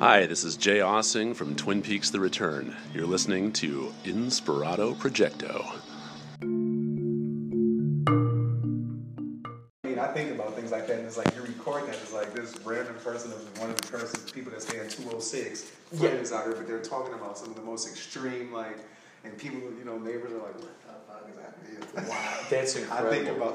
Hi, this is Jay Aaseng from Twin Peaks The Return. You're listening to Inspirado Projecto. I mean, I think about things like that, and it's like you're recording that. It's like this random person of one of the person, people that stay in 206, friends out here, but they're talking about some of the most extreme, like, and people, you know, neighbors are like, what the fuck is? Wow. That's I incredible. think about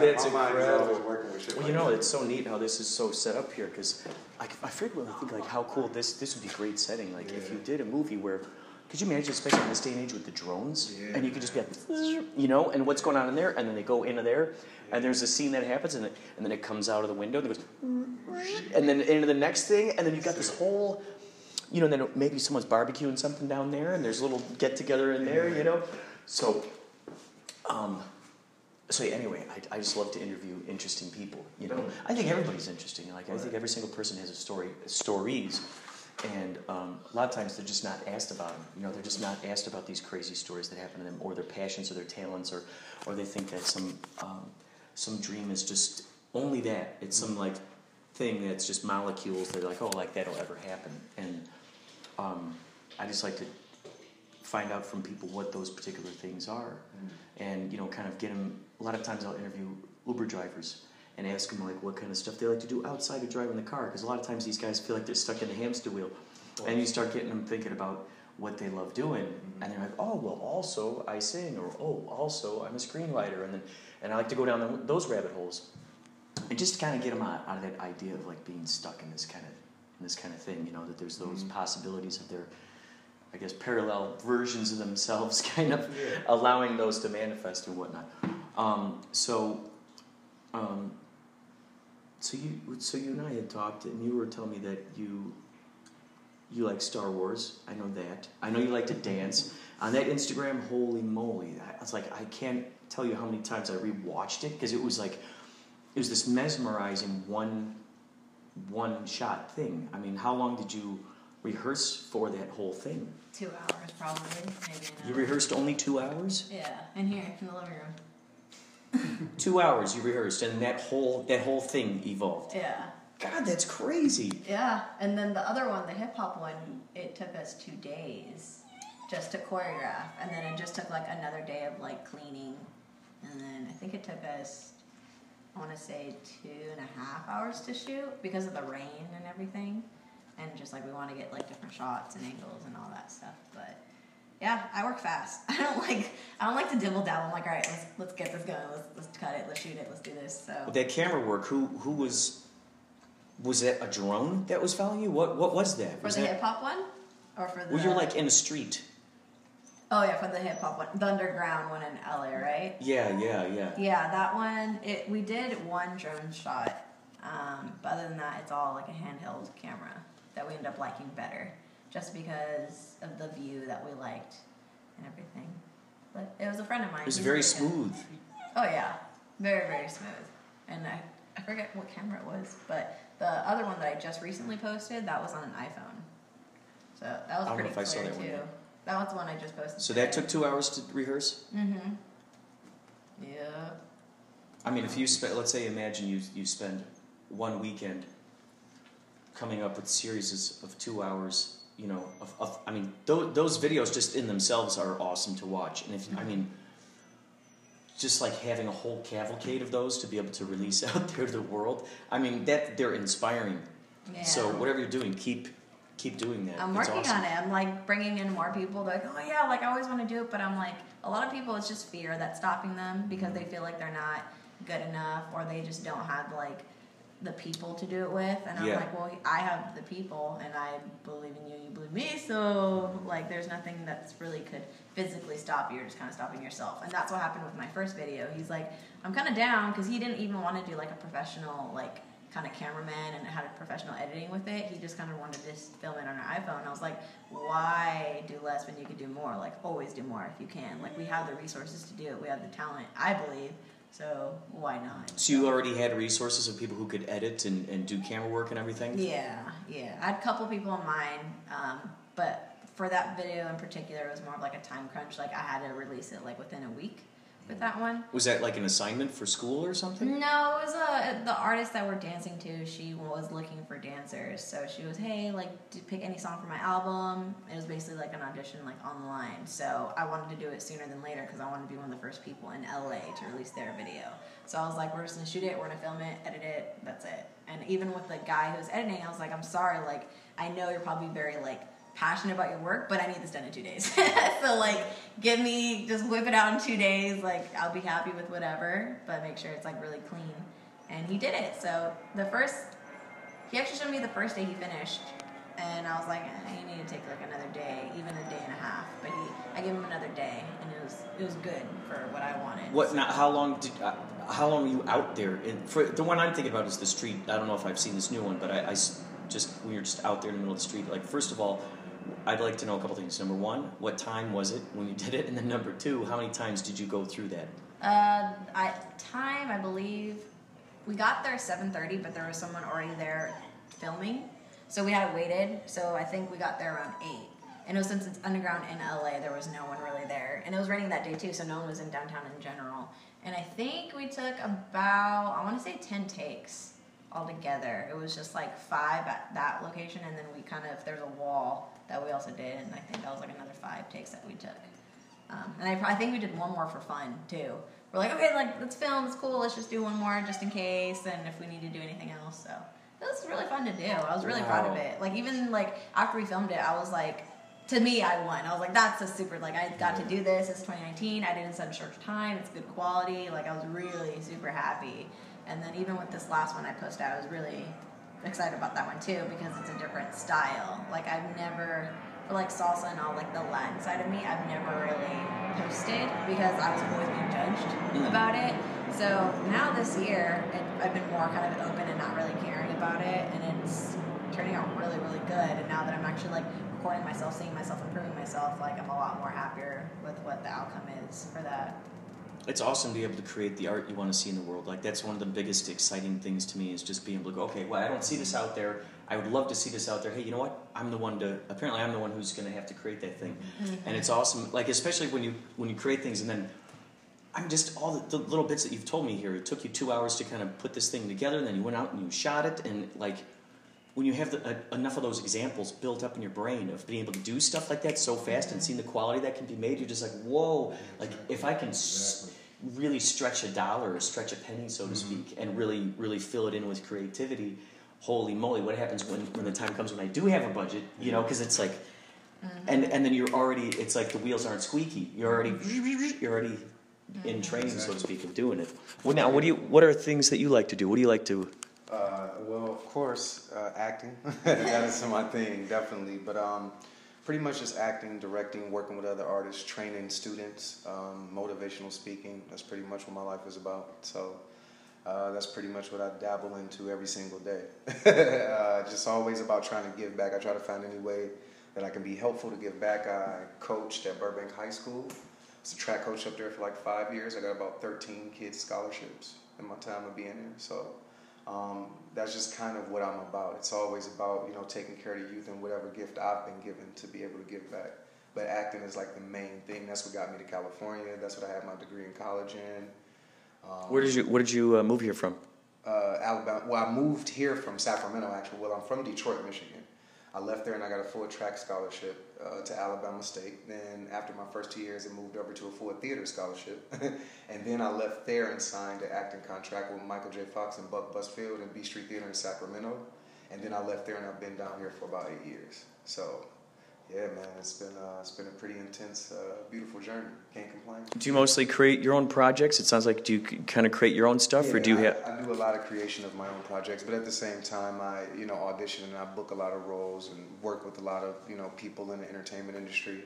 That's my mind is incredible. working with shit. Well, like you know, that. it's so neat how this is so set up here because I, I frequently think like how cool this this would be great setting. Like if you did a movie where, could you imagine, especially in this day and age with the drones, Yeah. and you could just be like, you know, and what's going on in there, and then they go into there, and there's a scene that happens, and, it, and then it comes out of the window, and it goes, and then into the next thing, and then you've got this whole. You know, then maybe someone's barbecuing something down there, and there's a little get together in there. You know, so um, so anyway, I, I just love to interview interesting people. You know, I think everybody's interesting. Like I think every single person has a story, stories, and um, a lot of times they're just not asked about them. You know, they're just not asked about these crazy stories that happen to them, or their passions, or their talents, or or they think that some um, some dream is just only that. It's some like thing that's just molecules. They're like, oh, like that'll ever happen, and um, I just like to find out from people what those particular things are. Mm. And you know kind of get them a lot of times i'll interview uber drivers and ask them like what kind of stuff they like to do outside of driving the car because a lot of times these guys feel like they're stuck in the hamster wheel. And you start getting them thinking about what they love doing mm-hmm. and they're like oh well also i sing or oh also i'm a screenwriter and then and i like to go down the, those rabbit holes and just kind of get them out, out of that idea of like being stuck in this kind of in this kind of thing you know that there's those mm-hmm. possibilities of their I guess parallel versions of themselves, kind of Yeah. allowing those to manifest and whatnot. Um, so, um, so you, so you and I had talked, and you were telling me that you, you like Star Wars. I know that. I know you like to dance. On that Instagram, holy moly! I was like, I can't tell you how many times I rewatched it because it was like, it was this mesmerizing one, one shot thing. I mean, how long did you rehearse for that whole thing? Two hours probably, maybe. An You hour. rehearsed only two hours. Yeah, in here in the living room. Two hours you rehearsed, and that whole that whole thing evolved. Yeah, God, that's crazy. yeah. And then the other one, the hip hop one, it took us two days just to choreograph, and then it just took like another day of like cleaning, and then I think it took us, I want to say two and a half hours to shoot because of the rain and everything, and just like we want to get like different shots and angles and all that stuff, but. Yeah, I work fast. I don't like I don't like to dibble dabble. I'm like, all right, let's let's get this going. Let's let's cut it. Let's shoot it. Let's do this. So With that camera work, who who was was it a drone that was following you? What what was that? for Was the that hip hop one, or for the well, you're like in a street. oh yeah, for the hip hop one, the underground one in LA, right? Yeah, yeah, yeah. Yeah, that one. It we did one drone shot, um, but other than that, it's all like a handheld camera that we end up liking better, just because of the view that we liked and everything. But it was a friend of mine. It was very smooth. Oh yeah, very very smooth. And I I forget what camera it was, but the other one that I just recently posted that was on an iPhone. So that was I pretty if I saw clear that too. yet. That was the one I just posted. So that took two hours to rehearse. Mm-hmm. Yeah. I mean, if you spend, let's say, imagine you you spend one weekend coming up with series of two hours. You know, of, of I mean, those, those videos just in themselves are awesome to watch. And if I mean, just like having a whole cavalcade of those to be able to release out there to the world. I mean, that they're inspiring. Yeah. So whatever you're doing, keep keep doing that. I'm It's working awesome. on it. I'm like bringing in more people. They're like, oh yeah, like I always want to do it, but I'm like, a lot of people, it's just fear that's stopping them because they feel like they're not good enough or they just don't have like the people to do it with. And I'm Yeah. like, well, I have the people and I believe in you, you believe me. So like, there's nothing that's really could physically stop you. You're just kind of stopping yourself. And that's what happened with my first video. He's like, I'm kind of down because he didn't even want to do like a professional like kind of cameraman and had a professional editing with it. He just kind of wanted to just film it on an iPhone. I was like, why do less when you could do more? Like, always do more if you can. Like, we have the resources to do it. We have the talent, I believe. So why not? So you already had resources of people who could edit and, and do camera work and everything. Yeah, yeah. I had a couple people in mind, um, but for that video in particular, it was more of like a time crunch. Like, I had to release it like within a week. With that one. Was that like an assignment for school or something? No, it was a the artist that we're dancing to. She was looking for dancers, so she was, hey, like, pick any song for my album. It was basically like an audition, like online. So I wanted to do it sooner than later because I wanted to be one of the first people in LA to release their video. So I was like, we're just gonna shoot it, we're gonna film it, edit it, that's it. And even with the guy who was editing, I was like, I'm sorry, like, I know you're probably very like passionate about your work, but I need this done in two days. so like, give me just whip it out in two days. Like, I'll be happy with whatever, but make sure it's like really clean. And he did it. So the first, he actually showed me the first day he finished, and I was like, eh, you need to take like another day, even a day and a half. But he, I gave him another day, and it was it was good for what I wanted. What? Now, how long did? Uh, how long were you out there? For the one I'm thinking about is the street. I don't know if I've seen this new one, but I just when you're just out there in the middle of the street. Like, first of all, I'd like to know a couple things. Number one, what time was it when you did it? And then number two, how many times did you go through that? Uh, I time I believe we got there seven thirty, but there was someone already there filming, so we had waited. So I think we got there around eight. And it was since it's underground in LA, there was no one really there, and it was raining that day too, so no one was in downtown in general. And I think we took about I want to say ten takes altogether. It was just like five at that location, and then we kind of there's a wall that we also did, and I think that was like another five takes that we took. Um, and I, I think we did one more for fun too. We're like, okay, like let's film. It's cool. Let's just do one more just in case, and if we need to do anything else. So it was really fun to do. I was really proud of it. Like even like after we filmed it, I was like, to me, I won. I was like, that's a super. Like I got to do this. It's 2019. I did it in such a short time. It's good quality. Like I was really super happy. And then even with this last one I posted, I was really excited about that one too because it's a different style. Like I've never for like salsa and all like the Latin side of me, I've never really posted because I was always being judged Mm. about it. So now this year, it, I've been more kind of open and not really caring about it, and it's turning out really, really good. And now that I'm actually like recording myself, seeing myself, improving myself, like I'm a lot more happier with what the outcome is for that. It's awesome to be able to create the art you want to see in the world. Like that's one of the biggest exciting things to me is just being able to go, okay, well I don't see this out there. I would love to see this out there. Hey, you know what? I'm the one to. Apparently, I'm the one who's going to have to create that thing, and it's awesome. Like especially when you when you create things and then. I'm just all the, the little bits that you've told me here. It took you two hours to kind of put this thing together, and then you went out and you shot it, and like when you have the, uh, enough of those examples built up in your brain of being able to do stuff like that so fast and seeing the quality that can be made, you're just like, whoa! Like if I can s- really stretch a dollar or stretch a penny, so to speak, and really, really fill it in with creativity, holy moly! What happens when when the time comes when I do have a budget? You know, because it's like, and and then you're already, it's like the wheels aren't squeaky. You're already, you're already in training, so to speak, of doing it. Well, now, what do you? What are things that you like to do? What do you like to? Uh, well, of course, uh, acting. that is my thing, definitely. But um, pretty much just acting, directing, working with other artists, training students, um, motivational speaking. That's pretty much what my life is about. So uh, that's pretty much what I dabble into every single day. uh, just always about trying to give back. I try to find any way that I can be helpful to give back. I coached at Burbank High School. I was a track coach up there for like five years. I got about 13 kids scholarships in my time of being there. So um, that's just kind of what I'm about. It's always about you know taking care of the youth and whatever gift I've been given to be able to give back. But acting is like the main thing. That's what got me to California. That's what I have my degree in college in. Um, Where did you? Where did you uh, move here from? uh, Alabama. Well, I moved here from Sacramento, actually. Well, I'm from Detroit, Michigan. I left there and I got a full track scholarship uh, to Alabama State. Then, after my first two years, I moved over to a full theater scholarship. and then I left there and signed an acting contract with Michael J. Fox and Buck Busfield and B Street Theater in Sacramento. And then I left there and I've been down here for about eight years. So, yeah, man, it's been uh, it's been a pretty intense, uh, beautiful journey. Can't complain. Do you mostly create your own projects? It sounds like do you kind of create your own stuff, or do you Yeah, have? I, do a lot of creation of my own projects, but at the same time, I you know audition and I book a lot of roles and work with a lot of you know people in the entertainment industry,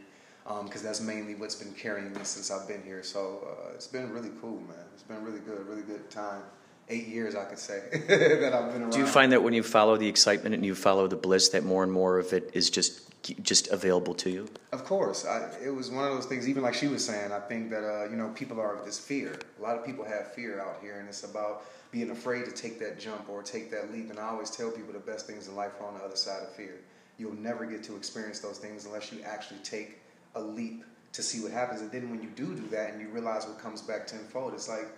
because that's mainly what's been carrying me since I've been here. So uh, it's been really cool, man. It's been really good, really good time. Eight years, I could say that I've been around. Do you find that when you follow the excitement and you follow the bliss, that more and more of it is just just available to you? Of course, I, it was one of those things. Even like she was saying, I think that uh, you know people are this fear. A lot of people have fear out here, and it's about being afraid to take that jump or take that leap. And I always tell people the best things in life are on the other side of fear. You'll never get to experience those things unless you actually take a leap to see what happens. And then when you do do that and you realize what comes back tenfold, it's like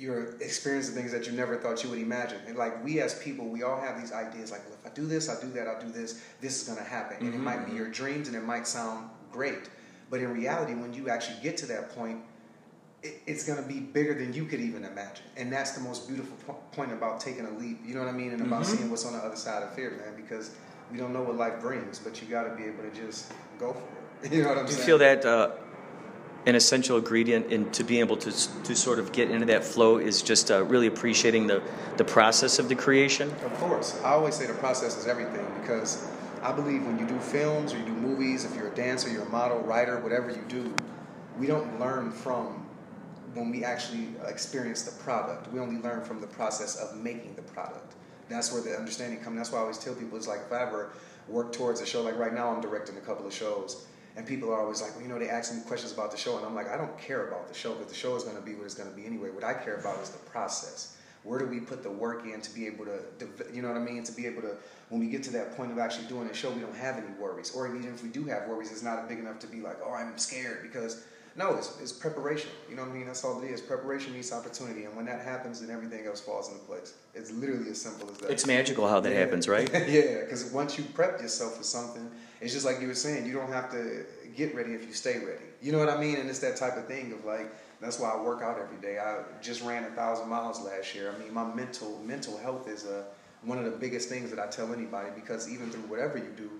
you're experiencing things that you never thought you would imagine. And like we as people, we all have these ideas like, well, if I do this, I do that, I'll do this, this is gonna happen. And it might be your dreams and it might sound great. But in reality, when you actually get to that point, it, it's gonna be bigger than you could even imagine. And that's the most beautiful po- point about taking a leap, you know what I mean? And about Mhm. seeing what's on the other side of fear, man, because we don't know what life brings, but you gotta be able to just go for it. You know what I'm Do you feel that uh, an essential ingredient in to be able to to sort of get into that flow is just uh, really appreciating the the process of the creation? Of course. I always say the process is everything because I believe when you do films or you do movies, if you're a dancer, you're a model, writer, whatever you do, we don't learn from when we actually experience the product. We only learn from the process of making the product. That's where the understanding comes. That's why I always tell people it's like if I ever work towards a show, like right now I'm directing a couple of shows. And people are always like, well, you know, they ask me questions about the show, and I'm like, I don't care about the show because the show is going to be what it's going to be anyway. What I care about is the process. Where do we put the work in to be able to, you know what I mean? To be able to, when we get to that point of actually doing a show, we don't have any worries. Or even if we do have worries, it's not big enough to be like, oh, I'm scared because no, it's, it's preparation. You know what I mean? That's all it is. Preparation meets opportunity, and when that happens, then everything else falls into place. It's literally as simple as that. It's magical how that Yeah. happens, right? yeah, because once you prep yourself for something, it's just like you were saying, you don't have to get ready if you stay ready. You know what I mean? And it's that type of thing of like, that's why I work out every day. I just ran a thousand miles last year. I mean, my mental mental health is a, one of the biggest things that I tell anybody because even through whatever you do,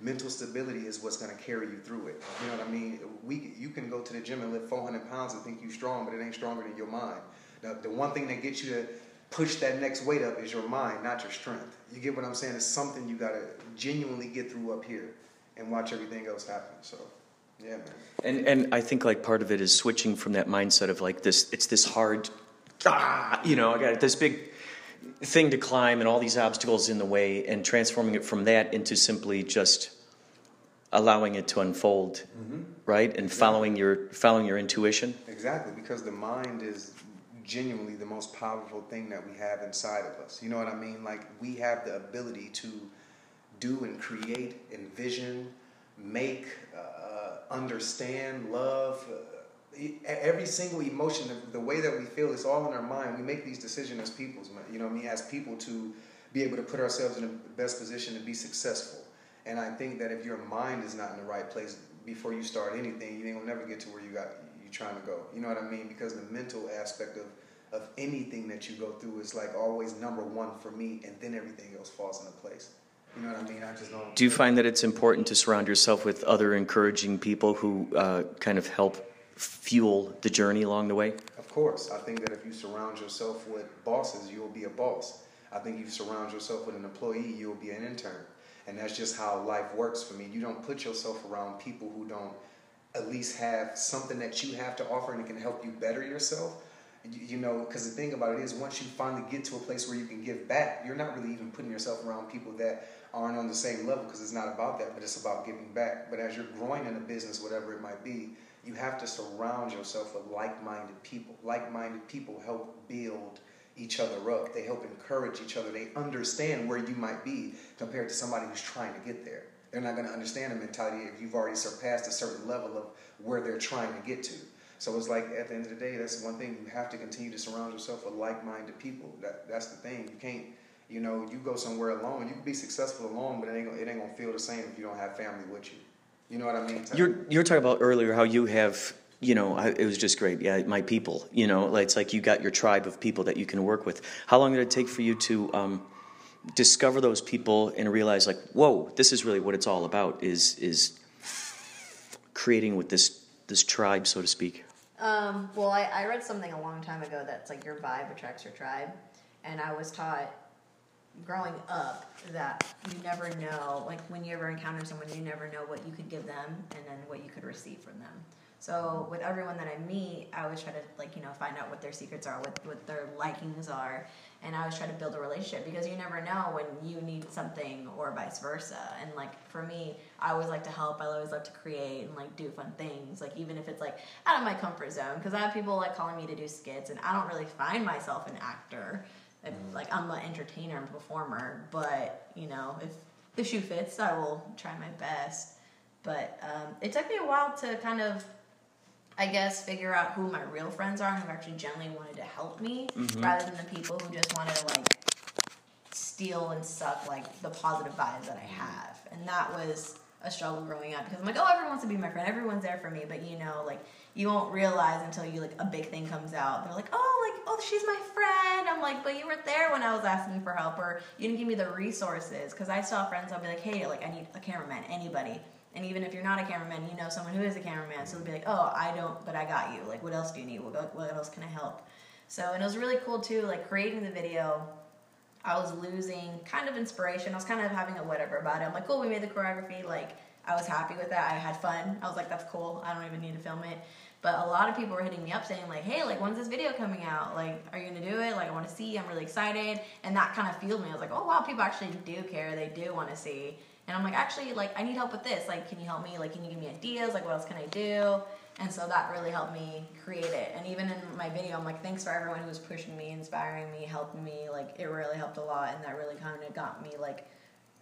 mental stability is what's going to carry you through it. You know what I mean? We you can go to the gym and lift 400 pounds and think you're strong, but it ain't stronger than your mind. The, the one thing that gets you to push that next weight up is your mind, not your strength. You get what I'm saying? It's something you got to genuinely get through up here and watch everything else happen. So, yeah, man. And and I think like part of it is switching from that mindset of like this it's this hard ah, you know, I got this big thing to climb and all these obstacles in the way and transforming it from that into simply just allowing it to unfold, right? And following your following your intuition. Exactly, because the mind is genuinely the most powerful thing that we have inside of us. You know what I mean? Like we have the ability to do and create, envision, make, uh, understand, love. Uh, every single emotion, the, the way that we feel, it's all in our mind. We make these decisions as people, you know I mean, as people to be able to put ourselves in the best position to be successful. And I think that if your mind is not in the right place before you start anything, you ain't gonna never get to where you got you trying to go. You know what I mean? Because the mental aspect of of anything that you go through is like always number one for me, and then everything else falls into place. You know what I mean? I just don't. Do you find that it's important to surround yourself with other encouraging people who uh, kind of help fuel the journey along the way? Of course, I think that if you surround yourself with bosses, you'll be a boss. I think if you surround yourself with an employee, you'll be an intern. And that's just how life works for me. You don't put yourself around people who don't at least have something that you have to offer and it can help you better yourself. You, you know, because the thing about it is, once you finally get to a place where you can give back, you're not really even putting yourself around people that aren't on the same level because it's not about that, but it's about giving back. But as you're growing in a business, whatever it might be, you have to surround yourself with like-minded people. Like-minded people help build each other up. They help encourage each other. They understand where you might be compared to somebody who's trying to get there. They're not going to understand the mentality if you've already surpassed a certain level of where they're trying to get to. So it's like at the end of the day, that's one thing you have to continue to surround yourself with like-minded people. That that's the thing. You can't, you know, you go somewhere alone. You can be successful alone, but it ain't gonna, it ain't gonna feel the same if you don't have family with you. You know what I mean? You're you were talking about earlier how you have you know I, it was just great yeah my people you know like, it's like you got your tribe of people that you can work with how long did it take for you to um, discover those people and realize like whoa this is really what it's all about is is creating with this this tribe so to speak Um, well, I, I read something a long time ago that's like your vibe attracts your tribe. And I was taught growing up that you never know, like when you ever encounter someone, you never know what you could give them and then what you could receive from them. So with everyone that I meet, I always try to like, you know, find out what their secrets are, what, what their likings are. And I always try to build a relationship because you never know when you need something or vice versa. And like for me, I always like to help. I always love to create and like do fun things. Like even if it's like out of my comfort zone, because I have people like calling me to do skits, and I don't really find myself an actor. Like I'm an entertainer and performer, but you know if the shoe fits, I will try my best. But um, it took me a while to kind of, I guess, figure out who my real friends are and who actually genuinely wanted to help me, rather than the people who just wanted to like steal and suck like the positive vibes that I have. And that was a struggle growing up because I'm like, oh, everyone wants to be my friend, everyone's there for me, but you know, like you won't realize until you like a big thing comes out. They're like, oh, like oh, she's my friend. I'm like, but you were there when I was asking for help, or you didn't give me the resources. Because I saw friends. I'll be like, hey, like I need a cameraman, anybody. And even if you're not a cameraman, you know someone who is a cameraman. So they'll be like, oh, I don't, but I got you. Like, what else do you need? What, what else can I help? So, and it was really cool too, like creating the video. I was losing kind of inspiration. I was kind of having a whatever about it. I'm like, cool, we made the choreography. Like, I was happy with that. I had fun. I was like, that's cool. I don't even need to film it. But a lot of people were hitting me up saying like, hey, like, when's this video coming out? Like, are you gonna do it? Like, I want to see. I'm really excited. And that kind of fueled me. I was like, oh wow, people actually do care. They do want to see. And I'm like, actually, like, I need help with this. Like, can you help me? Like, can you give me ideas? Like, what else can I do? And so that really helped me create it. And even in my video, I'm like, thanks for everyone who was pushing me, inspiring me, helping me. Like, it really helped a lot. And that really kind of got me, like,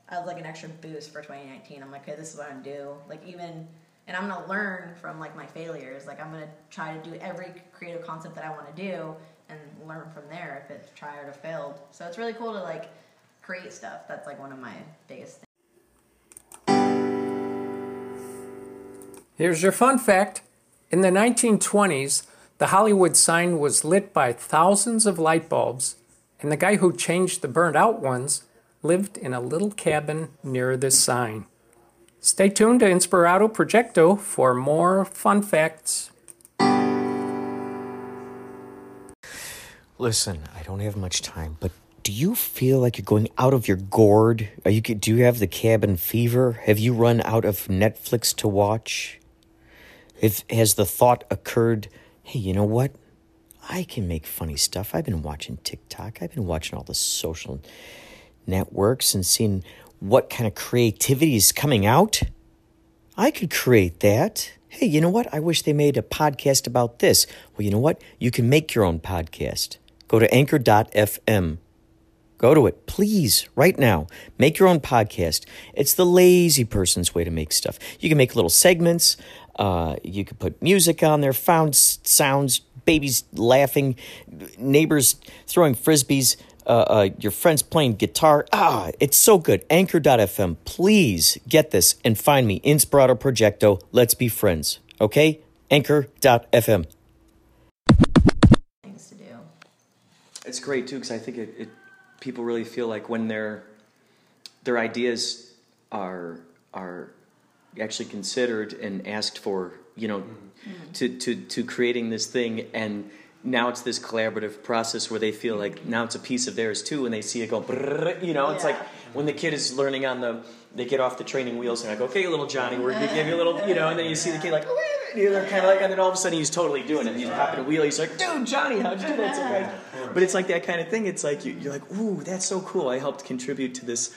I was like an extra boost for 2019. I'm like, okay, this is what I'm gonna do. Like, even, and I'm gonna learn from like my failures. Like, I'm gonna try to do every creative concept that I wanna do and learn from there if it's tried or failed. So it's really cool to like create stuff. That's like one of my biggest things. Here's your fun fact. In the 1920s, the Hollywood sign was lit by thousands of light bulbs, and the guy who changed the burnt out ones lived in a little cabin near this sign. Stay tuned to Inspirado Projecto for more fun facts. Listen, I don't have much time, but do you feel like you're going out of your gourd? Are you do you have the cabin fever? Have you run out of Netflix to watch? If has the thought occurred, hey, you know what? I can make funny stuff. I've been watching TikTok. I've been watching all the social networks and seeing what kind of creativity is coming out. I could create that. Hey, you know what? I wish they made a podcast about this. Well, you know what? You can make your own podcast. Go to anchor.fm. Go to it, please, right now. Make your own podcast. It's the lazy person's way to make stuff. You can make little segments. Uh, you could put music on there, found sounds, babies laughing, neighbors throwing frisbees, uh, uh, your friends playing guitar. Ah, it's so good. Anchor.fm. Please get this and find me, Inspirado Projecto. Let's be friends, okay? Anchor.fm. Things to do. It's great too because I think it, it people really feel like when their their ideas are are actually considered and asked for, you know, mm-hmm. to, to to creating this thing. And now it's this collaborative process where they feel like mm-hmm. now it's a piece of theirs too and they see it go you know it's Yeah. like when the kid is learning on the they get off the training wheels and I go okay little Johnny we're gonna give you a little you know and then you see the kid like and they're kind of like and then all of a sudden he's totally doing it. He's hopping a wheel he's like dude Johnny how'd you do that so great but it's like that kind of thing. It's like you, you're like ooh that's so cool. I helped contribute to this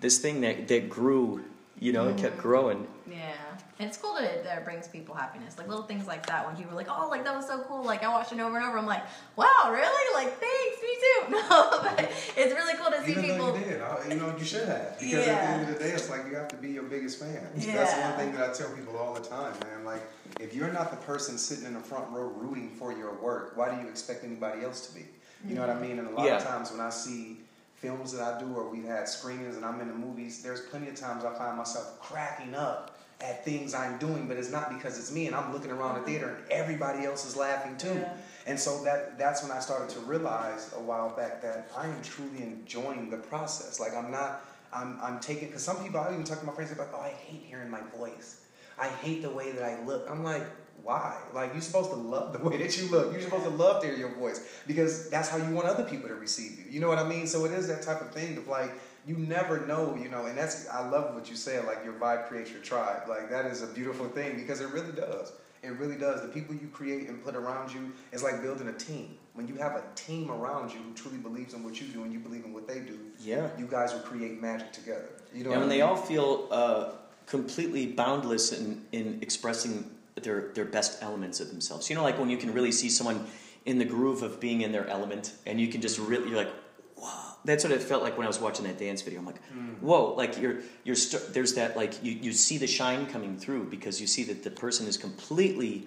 this thing that that grew you know it kept mm. growing Yeah. And it's cool that that it brings people happiness. Like little things like that when people are like, oh, like that was so cool. Like I watched it over and over. I'm like, wow, really? Like thanks, me too. No, but it's really cool to see Even people. you did, I- you know, you should have. Because at the end of the day, it's like you have to be your biggest fan. Yeah. That's Yeah. one thing that I tell people all the time, man. Like, if you're not the person sitting in the front row rooting for your work, why do you expect anybody else to be? You know what I mm-hmm. mean? And a lot Yeah. of times when I see films that I do or we've had screenings and I'm in the movies, there's plenty of times I find myself cracking up at things I'm doing, but it's not because it's me and I'm looking around the mm-hmm. theater and everybody else is laughing too. Yeah. And so that that's when I started to realize a while back that I am truly enjoying the process. Like I'm not, I'm I'm taking because some people I even talk to my friends about, oh, I hate hearing my voice. I hate the way that I look. I'm like, why? Like you're supposed to love the way that you look. You're supposed to love to hear your voice because that's how you want other people to receive you. You know what I mean? So it is that type of thing of like you never know, you know, and that's I love what you said, like your vibe creates your tribe. Like that is a beautiful thing because it really does. It really does. The people you create and put around you is like building a team. When you have a team around you who truly believes in what you do and you believe in what they do, Yeah. you guys will create magic together. You know, and when I they all feel uh, completely boundless in, in expressing their, their best elements of themselves. You know, like when you can really see someone in the groove of being in their element, and you can just really, you're like, wow, that's what it felt like when I was watching that dance video. I'm like, hmm. whoa, like you're you're st- there's that like you you see the shine coming through because you see that the person is completely,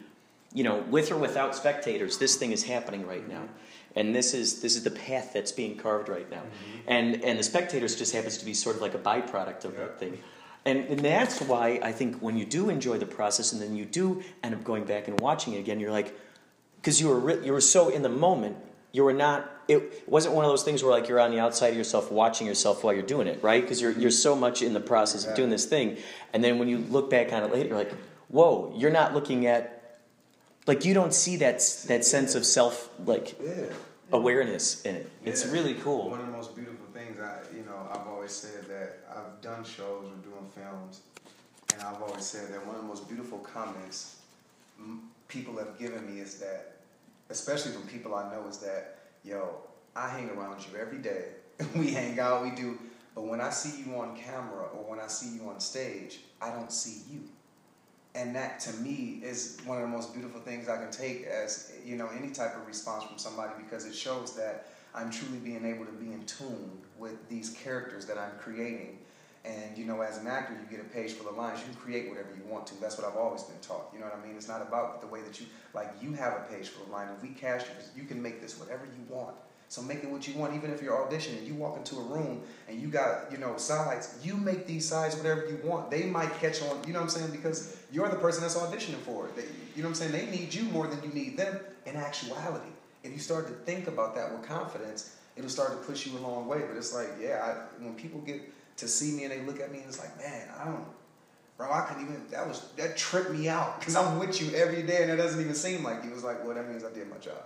you know, with or without spectators, this thing is happening right hmm. now. And this is this is the path that's being carved right now, hmm. and and the spectators just happens to be sort of like a byproduct of that thing, and and that's why I think when you do enjoy the process and then you do end up going back and watching it again, you're like, because you were re- you were so in the moment you were not it wasn't one of those things where like you're on the outside of yourself watching yourself while you're doing it right? Because you're you're so much in the process of doing this thing. And then when you look back on it later you're like whoa you're not looking at like you don't see that that sense of self like Yeah. awareness in it. It's Yeah. really cool. One of the most beautiful things, I you know, I've always said that I've done shows or doing films, and I've always said that one of the most beautiful comments people have given me is that, especially from people I know, is that, yo, I hang around you every day. we hang out, we do, but when I see you on camera or when I see you on stage, I don't see you. And that to me is one of the most beautiful things I can take as you know any type of response from somebody because it shows that I'm truly being able to be in tune with these characters that I'm creating. And you know, as an actor, you get a page full of lines. You can create whatever you want to. That's what I've always been taught. You know what I mean? It's not about the way that you like. You have a page full of lines. If we cast you, you can make this whatever you want. So make it what you want. Even if you're auditioning, you walk into a room and you got you know sides. You make these sides whatever you want. They might catch on. You know what I'm saying? Because you're the person that's auditioning for it. They, you know what I'm saying? They need you more than you need them. In actuality, if you start to think about that with confidence, it'll start to push you a long way. But it's like, yeah, I, when people get to see me and they look at me and it's like, man, I don't, bro, I couldn't even. That was that tripped me out because I'm with you every day and it doesn't even seem like you. It was like, well, that means I did my job.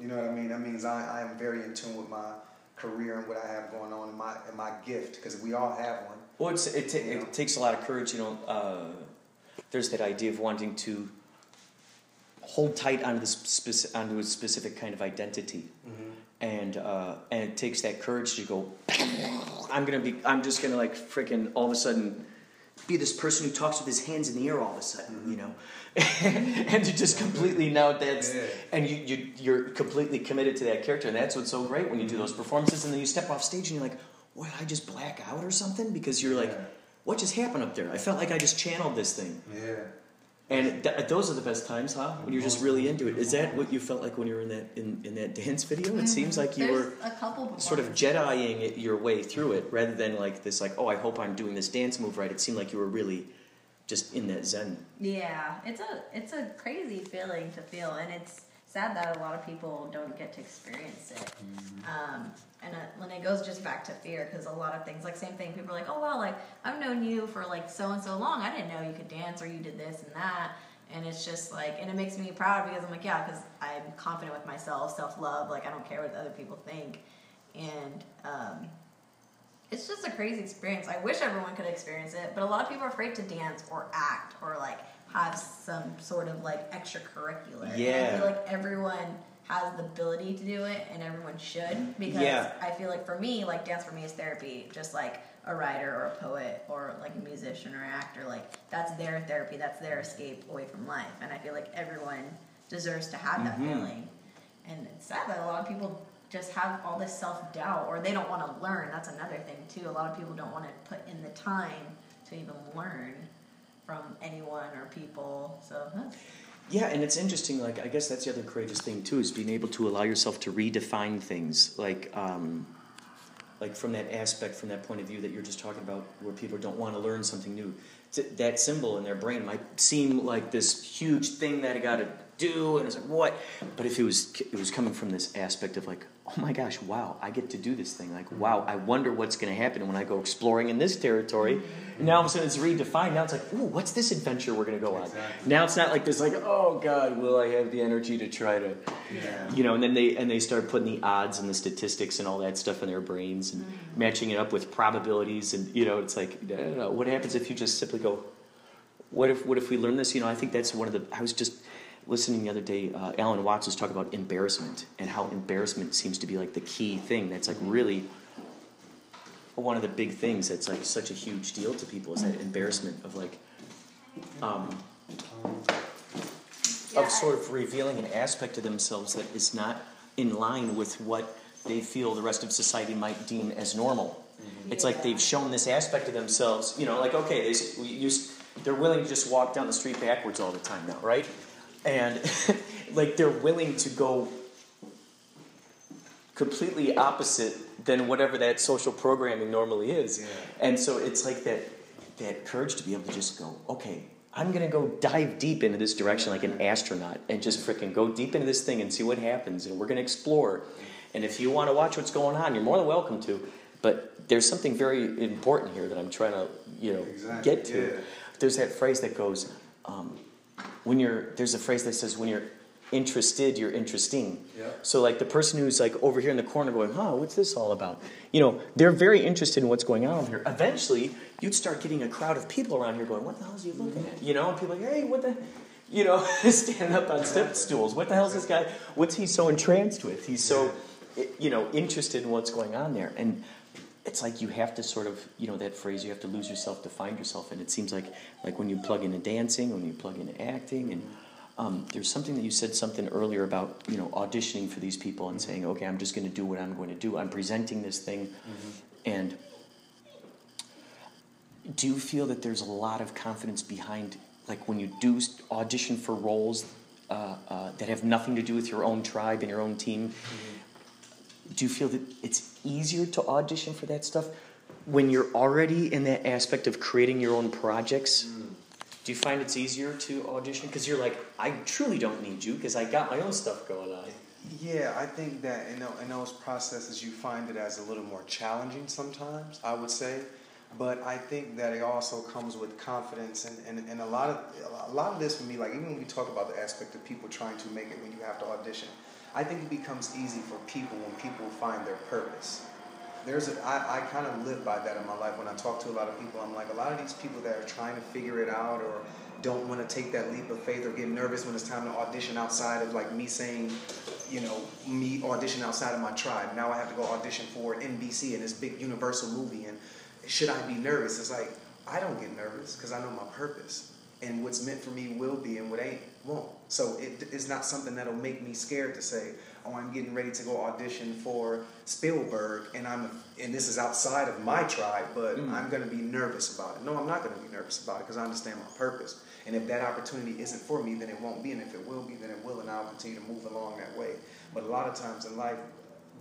You know what I mean? That means I, I am very in tune with my career and what I have going on and my and my gift because we all have one. well it's, it, ta- it takes a lot of courage you know uh, there's that idea of wanting to hold tight onto the speci- onto a specific kind of identity and uh, and it takes that courage to go i'm gonna be i'm just gonna like freaking all of a sudden be this person who talks with his hands in the air all of a sudden you know? And to just completely know that's Yeah. and you, you you're completely committed to that character and that's what's so great when you do mm-hmm. those performances and then you step off stage and you're like what did i just black out or something? Because you're like what just happened up there? I felt like i just channeled this thing. Yeah. And th- uh, those are the best times, huh? When you're just really into it. Is that what you felt like when you were in that in, in that dance video? It mm-hmm. seems like you There's were a couple sort of. Jediing it your way through it, rather than like this, like, oh, I hope I'm doing this dance move right. It seemed like you were really just in that zen. Yeah, it's a it's a crazy feeling to feel, and it's sad that a lot of people don't get to experience it. Um, and uh, when it goes just back to fear, because a lot of things, like same thing, people are like, oh well, like I've known you for like so and so long, I didn't know you could dance or you did this and that. And it's just like, and it makes me proud because I'm like, yeah, because I'm confident with myself, self love, like I don't care what other people think, and um, it's just a crazy experience. I wish everyone could experience it, but a lot of people are afraid to dance or act or like have some sort of like extracurricular. And I feel like everyone has the ability to do it and everyone should because Yeah. I feel like for me, like dance for me is therapy, just like a writer or a poet or like a musician or actor. Like that's their therapy, that's their escape away from life. And I feel like everyone deserves to have that mm-hmm. feeling. And it's sad that a lot of people just have all this self doubt or they don't want to learn. That's another thing too. A lot of people don't want to put in the time to even learn from anyone or people. So that's Yeah, and it's interesting. Like, I guess that's the other courageous thing too is being able to allow yourself to redefine things. Like, um, like from that aspect, from that point of view that you're just talking about, where people don't want to learn something new. That symbol in their brain might seem like this huge thing that I got to do, and it's like what? But if it was, it was coming from this aspect of like, oh my gosh, wow, I get to do this thing. Like, wow, I wonder what's going to happen when I go exploring in this territory. And now all of a sudden it's redefined. Now it's like, ooh, what's this adventure we're going to go on? Exactly. Now it's not like this, like, oh God, will I have the energy to try to, Yeah. you know? And then they and they start putting the odds and the statistics and all that stuff in their brains and mm-hmm. matching it up with probabilities and you know, it's like, I don't know, what happens if you just simply go, what if what if we learn this? You know, I think that's one of the. I was just listening the other day. Uh, Alan Watts was talking about embarrassment and how embarrassment seems to be like the key thing. That's like really one of the big things that's like such a huge deal to people is that embarrassment of like um, of sort of revealing an aspect of themselves that is not in line with what they feel the rest of society might deem as normal. It's like they've shown this aspect of themselves, you know, like, okay, they, we use, they're willing to just walk down the street backwards all the time now, right? And like they're willing to go completely opposite than whatever that social programming normally is. Yeah. And so it's like that that courage to be able to just go, okay, I'm gonna go dive deep into this direction like an astronaut and just freaking go deep into this thing and see what happens and we're gonna explore. And if you want to watch what's going on, you're more than welcome to. But there's something very important here that I'm trying to, you know, Exactly, get to. yeah. There's that phrase that goes, um, when you're there's a phrase that says when you're interested, you're interesting. Yeah. So like the person who's like over here in the corner going, huh, what's this all about? You know, they're very interested in what's going on over here. Eventually, you'd start getting a crowd of people around here going, what the hell is he looking at? You know, and people are like, hey, what the, you know, standing up on step stools. What the hell is this guy? What's he so entranced with? He's so, you know, interested in what's going on there. And it's like you have to sort of, you know, that phrase, you have to lose yourself to find yourself. And it seems like, like when you plug into dancing, when you plug into acting, and um, there's something that you said something earlier about, you know, auditioning for these people and saying, okay, I'm just going to do what I'm going to do. I'm presenting this thing. And do you feel that there's a lot of confidence behind, like when you do audition for roles uh, uh, that have nothing to do with your own tribe and your own team? Do you feel that it's easier to audition for that stuff when you're already in that aspect of creating your own projects? Mm. Do you find it's easier to audition because you're like, I truly don't need you because I got my own stuff going on. Yeah, I think that in, in those processes you find it as a little more challenging sometimes, I would say. But I think that it also comes with confidence and, and, and a lot of a lot of this for me, like even when we talk about the aspect of people trying to make it when you have to audition, I think it becomes easy for people when people find their purpose. There's a, I, I kind of live by that in my life when I talk to a lot of people. I'm like, a lot of these people that are trying to figure it out or don't want to take that leap of faith or get nervous when it's time to audition outside of like me saying, you know, me audition outside of my tribe. Now I have to go audition for NBC and this big Universal movie. And should I be nervous? It's like, I don't get nervous because I know my purpose. And what's meant for me will be, and what ain't won't. So it's not something that'll make me scared to say, "Oh, I'm getting ready to go audition for Spielberg," and I'm and this is outside of my tribe, but mm. I'm going to be nervous about it. No, I'm not going to be nervous about it because I understand my purpose. And if that opportunity isn't for me, then it won't be. And if it will be, then it will, and I'll continue to move along that way. But a lot of times in life,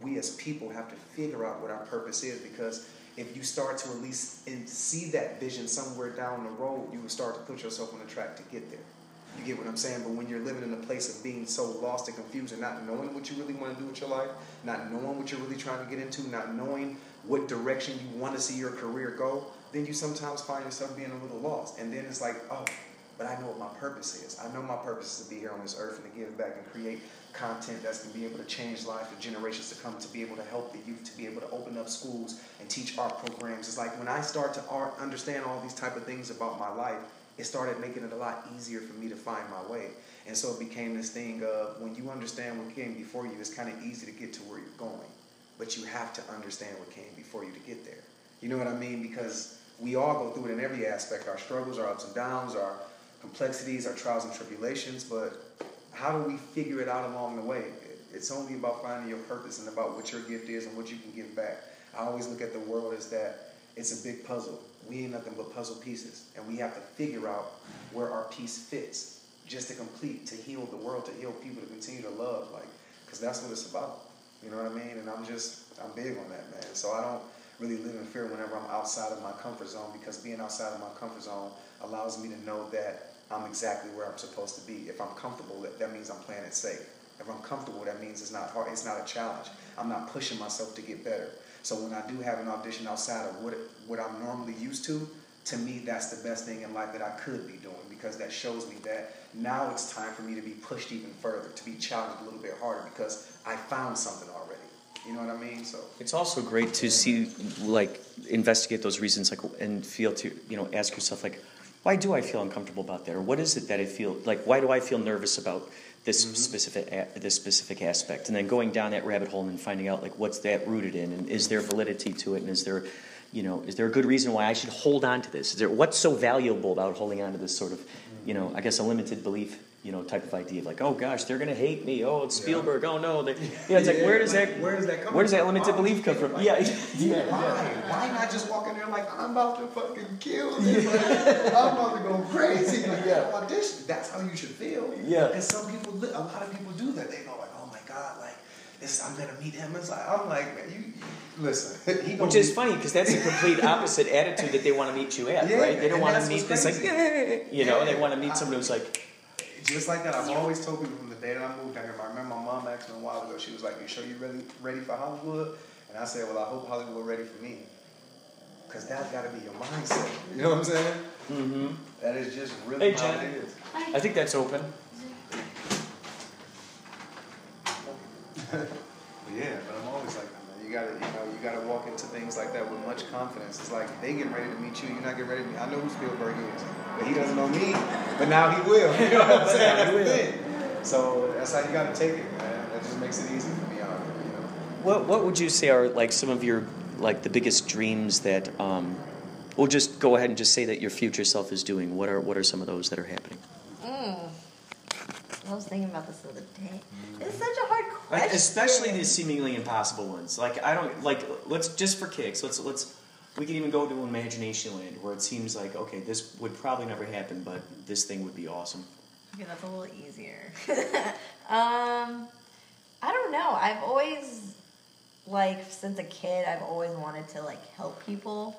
we as people have to figure out what our purpose is because if you start to at least see that vision somewhere down the road, you will start to put yourself on the track to get there. You get what I'm saying? But when you're living in a place of being so lost and confused and not knowing what you really want to do with your life, not knowing what you're really trying to get into, not knowing what direction you want to see your career go, then you sometimes find yourself being a little lost. And then it's like, oh, but I know what my purpose is. I know my purpose is to be here on this earth and to give back and create content that's going to be able to change life for generations to come, to be able to help the youth, to be able to open up schools and teach art programs. It's like when I start to art, understand all these type of things about my life, it started making it a lot easier for me to find my way. And so it became this thing of when you understand what came before you, it's kind of easy to get to where you're going. But you have to understand what came before you to get there. You know what I mean? Because we all go through it in every aspect our struggles, our ups and downs, our complexities, our trials and tribulations. But how do we figure it out along the way? It's only about finding your purpose and about what your gift is and what you can give back. I always look at the world as that it's a big puzzle. We ain't nothing but puzzle pieces, and we have to figure out where our piece fits just to complete, to heal the world, to heal people, to continue to love, like, because that's what it's about. You know what I mean? And I'm just, I'm big on that, man. So I don't really live in fear whenever I'm outside of my comfort zone because being outside of my comfort zone allows me to know that I'm exactly where I'm supposed to be. If I'm comfortable, that, that means I'm playing it safe. If I'm comfortable, that means it's not hard. It's not a challenge. I'm not pushing myself to get better. So when I do have an audition outside of what what I'm normally used to, to me that's the best thing in life that I could be doing because that shows me that now it's time for me to be pushed even further, to be challenged a little bit harder because I found something already. You know what I mean? So It's also great to see, like, investigate those reasons, like, and feel to, you know, ask yourself, like, why do I feel uncomfortable about that, or what is it that I feel like? Why do I feel nervous about this mm-hmm. specific a- this specific aspect? And then going down that rabbit hole and finding out, like, what's that rooted in, and is there validity to it, and is there, you know, is there a good reason why I should hold on to this? Is there what's so valuable about holding on to this sort of, you know, I guess a limited belief you know, type of idea of like, oh gosh, they're gonna hate me. Oh, it's Spielberg. Oh no, they, yeah. It's like where does that Where does that come where does that from? limited belief come from? think Yeah, yeah. Why? Why not just walk in there like I'm about to fucking kill this? Like, I'm about to go crazy. Like, Yeah. audition. That's how you should feel. Yeah. And some people, a lot of people do that. They go like, oh my god, like this. I'm gonna meet him. It's like I'm like, man, you listen. He Which is be- funny because that's the complete opposite attitude that they want to meet you at, Yeah, right? They don't want to meet this like, you know, they want to meet somebody who's like, Just like that, I've always told people from the day that I moved down here. I remember my mom asked me a while ago. She was like, "You sure you really ready for Hollywood?" And I said, "Well, I hope Hollywood is ready for me, because that's got to be your mindset." You know what I'm saying? mm-hmm. That is just really Hey, how Jen. it is. I think that's open. But yeah, but I'm always like that, man. You gotta, you know, you gotta walk into things like that with much confidence. It's like they getting ready to meet you. You're not getting ready to meet. I know who Spielberg is, but he doesn't know me. But now he will. You know what I'm saying? That's the thing. So that's how you gotta take it, man. That just makes it easy for me out here, you know. What What would you say are like some of your like the biggest dreams that um, we'll just go ahead and just say that your future self is doing? What are What are some of those that are happening? Mm. I was thinking about this the other day. It's such a hard question. Like, especially the seemingly impossible ones. Like I don't like. Let's just for kicks. Let's let's. We can even go to imagination land where it seems like okay, this would probably never happen, but this thing would be awesome. Okay, that's a little easier. um, I don't know. I've always, like, since a kid, I've always wanted to like help people,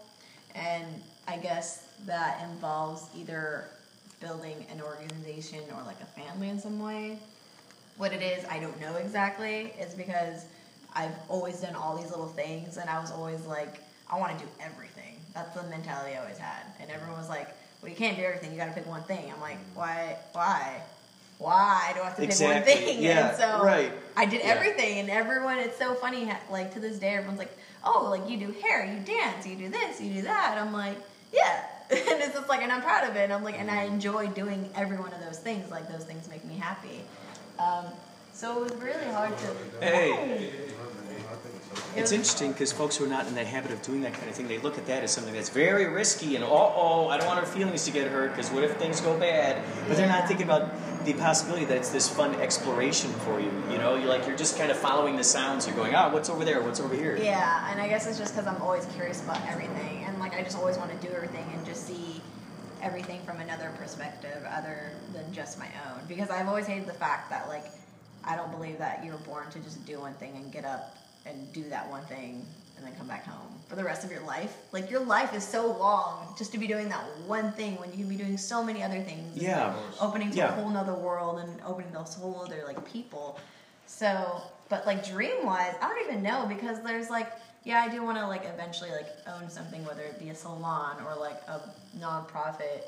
and I guess that involves either building an organization or like a family in some way. What it is, I don't know exactly. It's because I've always done all these little things, and I was always like, I want to do everything. That's the mentality I always had, and everyone was like, "Well, you can't do everything. You got to pick one thing." I'm like, "Why? Why? Why do I have to Exactly. pick one thing?" Yeah, and so right. I did Yeah. everything, and everyone. It's so funny. Like to this day, everyone's like, "Oh, like you do hair, you dance, you do this, you do that." I'm like, "Yeah." and it's just like, and I'm proud of it. And I'm like, and I enjoy doing every one of those things. Like those things make me happy. Um, so it was really hard to. Hey. It It's interesting because folks who are not in the habit of doing that kind of thing, they look at that as something that's very risky and, oh, I don't want our feelings to get hurt because what if things go bad? But they're not thinking about the possibility that it's this fun exploration for you. You know, you're like, you're just kind of following the sounds. You're going, ah, what's over there? What's over here? Yeah, and I guess it's just because I'm always curious about everything, and like I just always want to do everything and just see everything from another perspective other than just my own. Because I've always hated the fact that like I don't believe that you're born to just do one thing and get up and do that one thing and then come back home for the rest of your life. Like your life is so long just to be doing that one thing when you can be doing so many other things. Yeah. like, opening to Yeah. a whole nother world and opening to a whole other like people. So, but like dream wise, I don't even know because there's like, yeah, I do want to like eventually like own something, whether it be a salon or like a nonprofit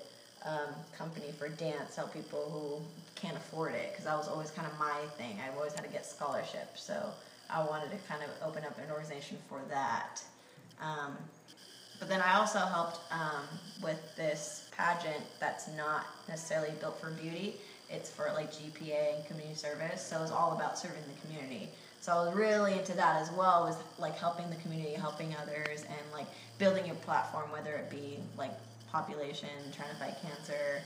um, company for dance, help people who can't afford it. Because that was always kind of my thing. I've always had to get scholarships, so I wanted to kind of open up an organization for that. Um, but then I also helped um, with this pageant that's not necessarily built for beauty. It's for like GPA and community service. So it's all about serving the community. So I was really into that as well, was like helping the community, helping others, and like building a platform, whether it be like population, trying to fight cancer,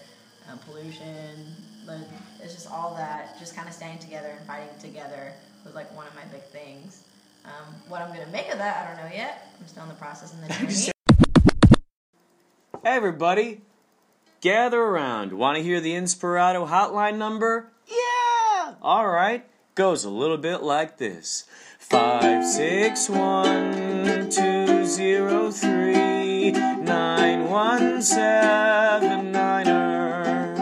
um, pollution. But it's just all that, just kind of staying together and fighting together was like one of my big things. Um, what I'm gonna make of that, I don't know yet. I'm still in the process and the journey. Hey, everybody, gather around. Want to hear the Inspirado hotline number? Yeah! All right. Goes a little bit like this 561 203 9179er.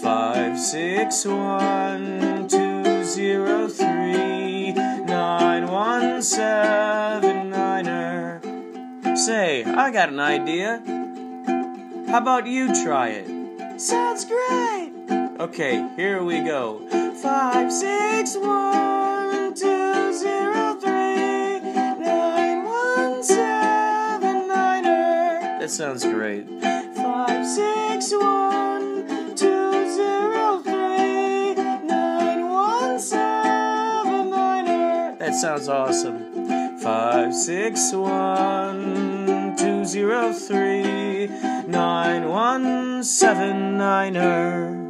561 203 9179er. Say, I got an idea. How about you try it? Sounds great. Okay, here we go. Five, six, one, two, zero, three, nine, one, seven. That sounds great. Five, six, one, that sounds awesome. 561 er.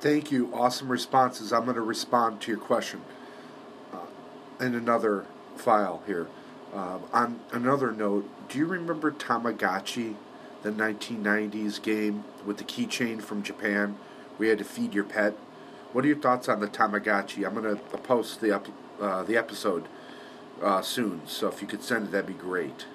Thank you. Awesome responses. I'm going to respond to your question uh, in another file here. Uh, on another note, do you remember Tamagotchi, the 1990s game with the keychain from Japan? We had to feed your pet what are your thoughts on the Tamagotchi? I'm going to post the ep- uh, the episode uh, soon, so if you could send it, that'd be great.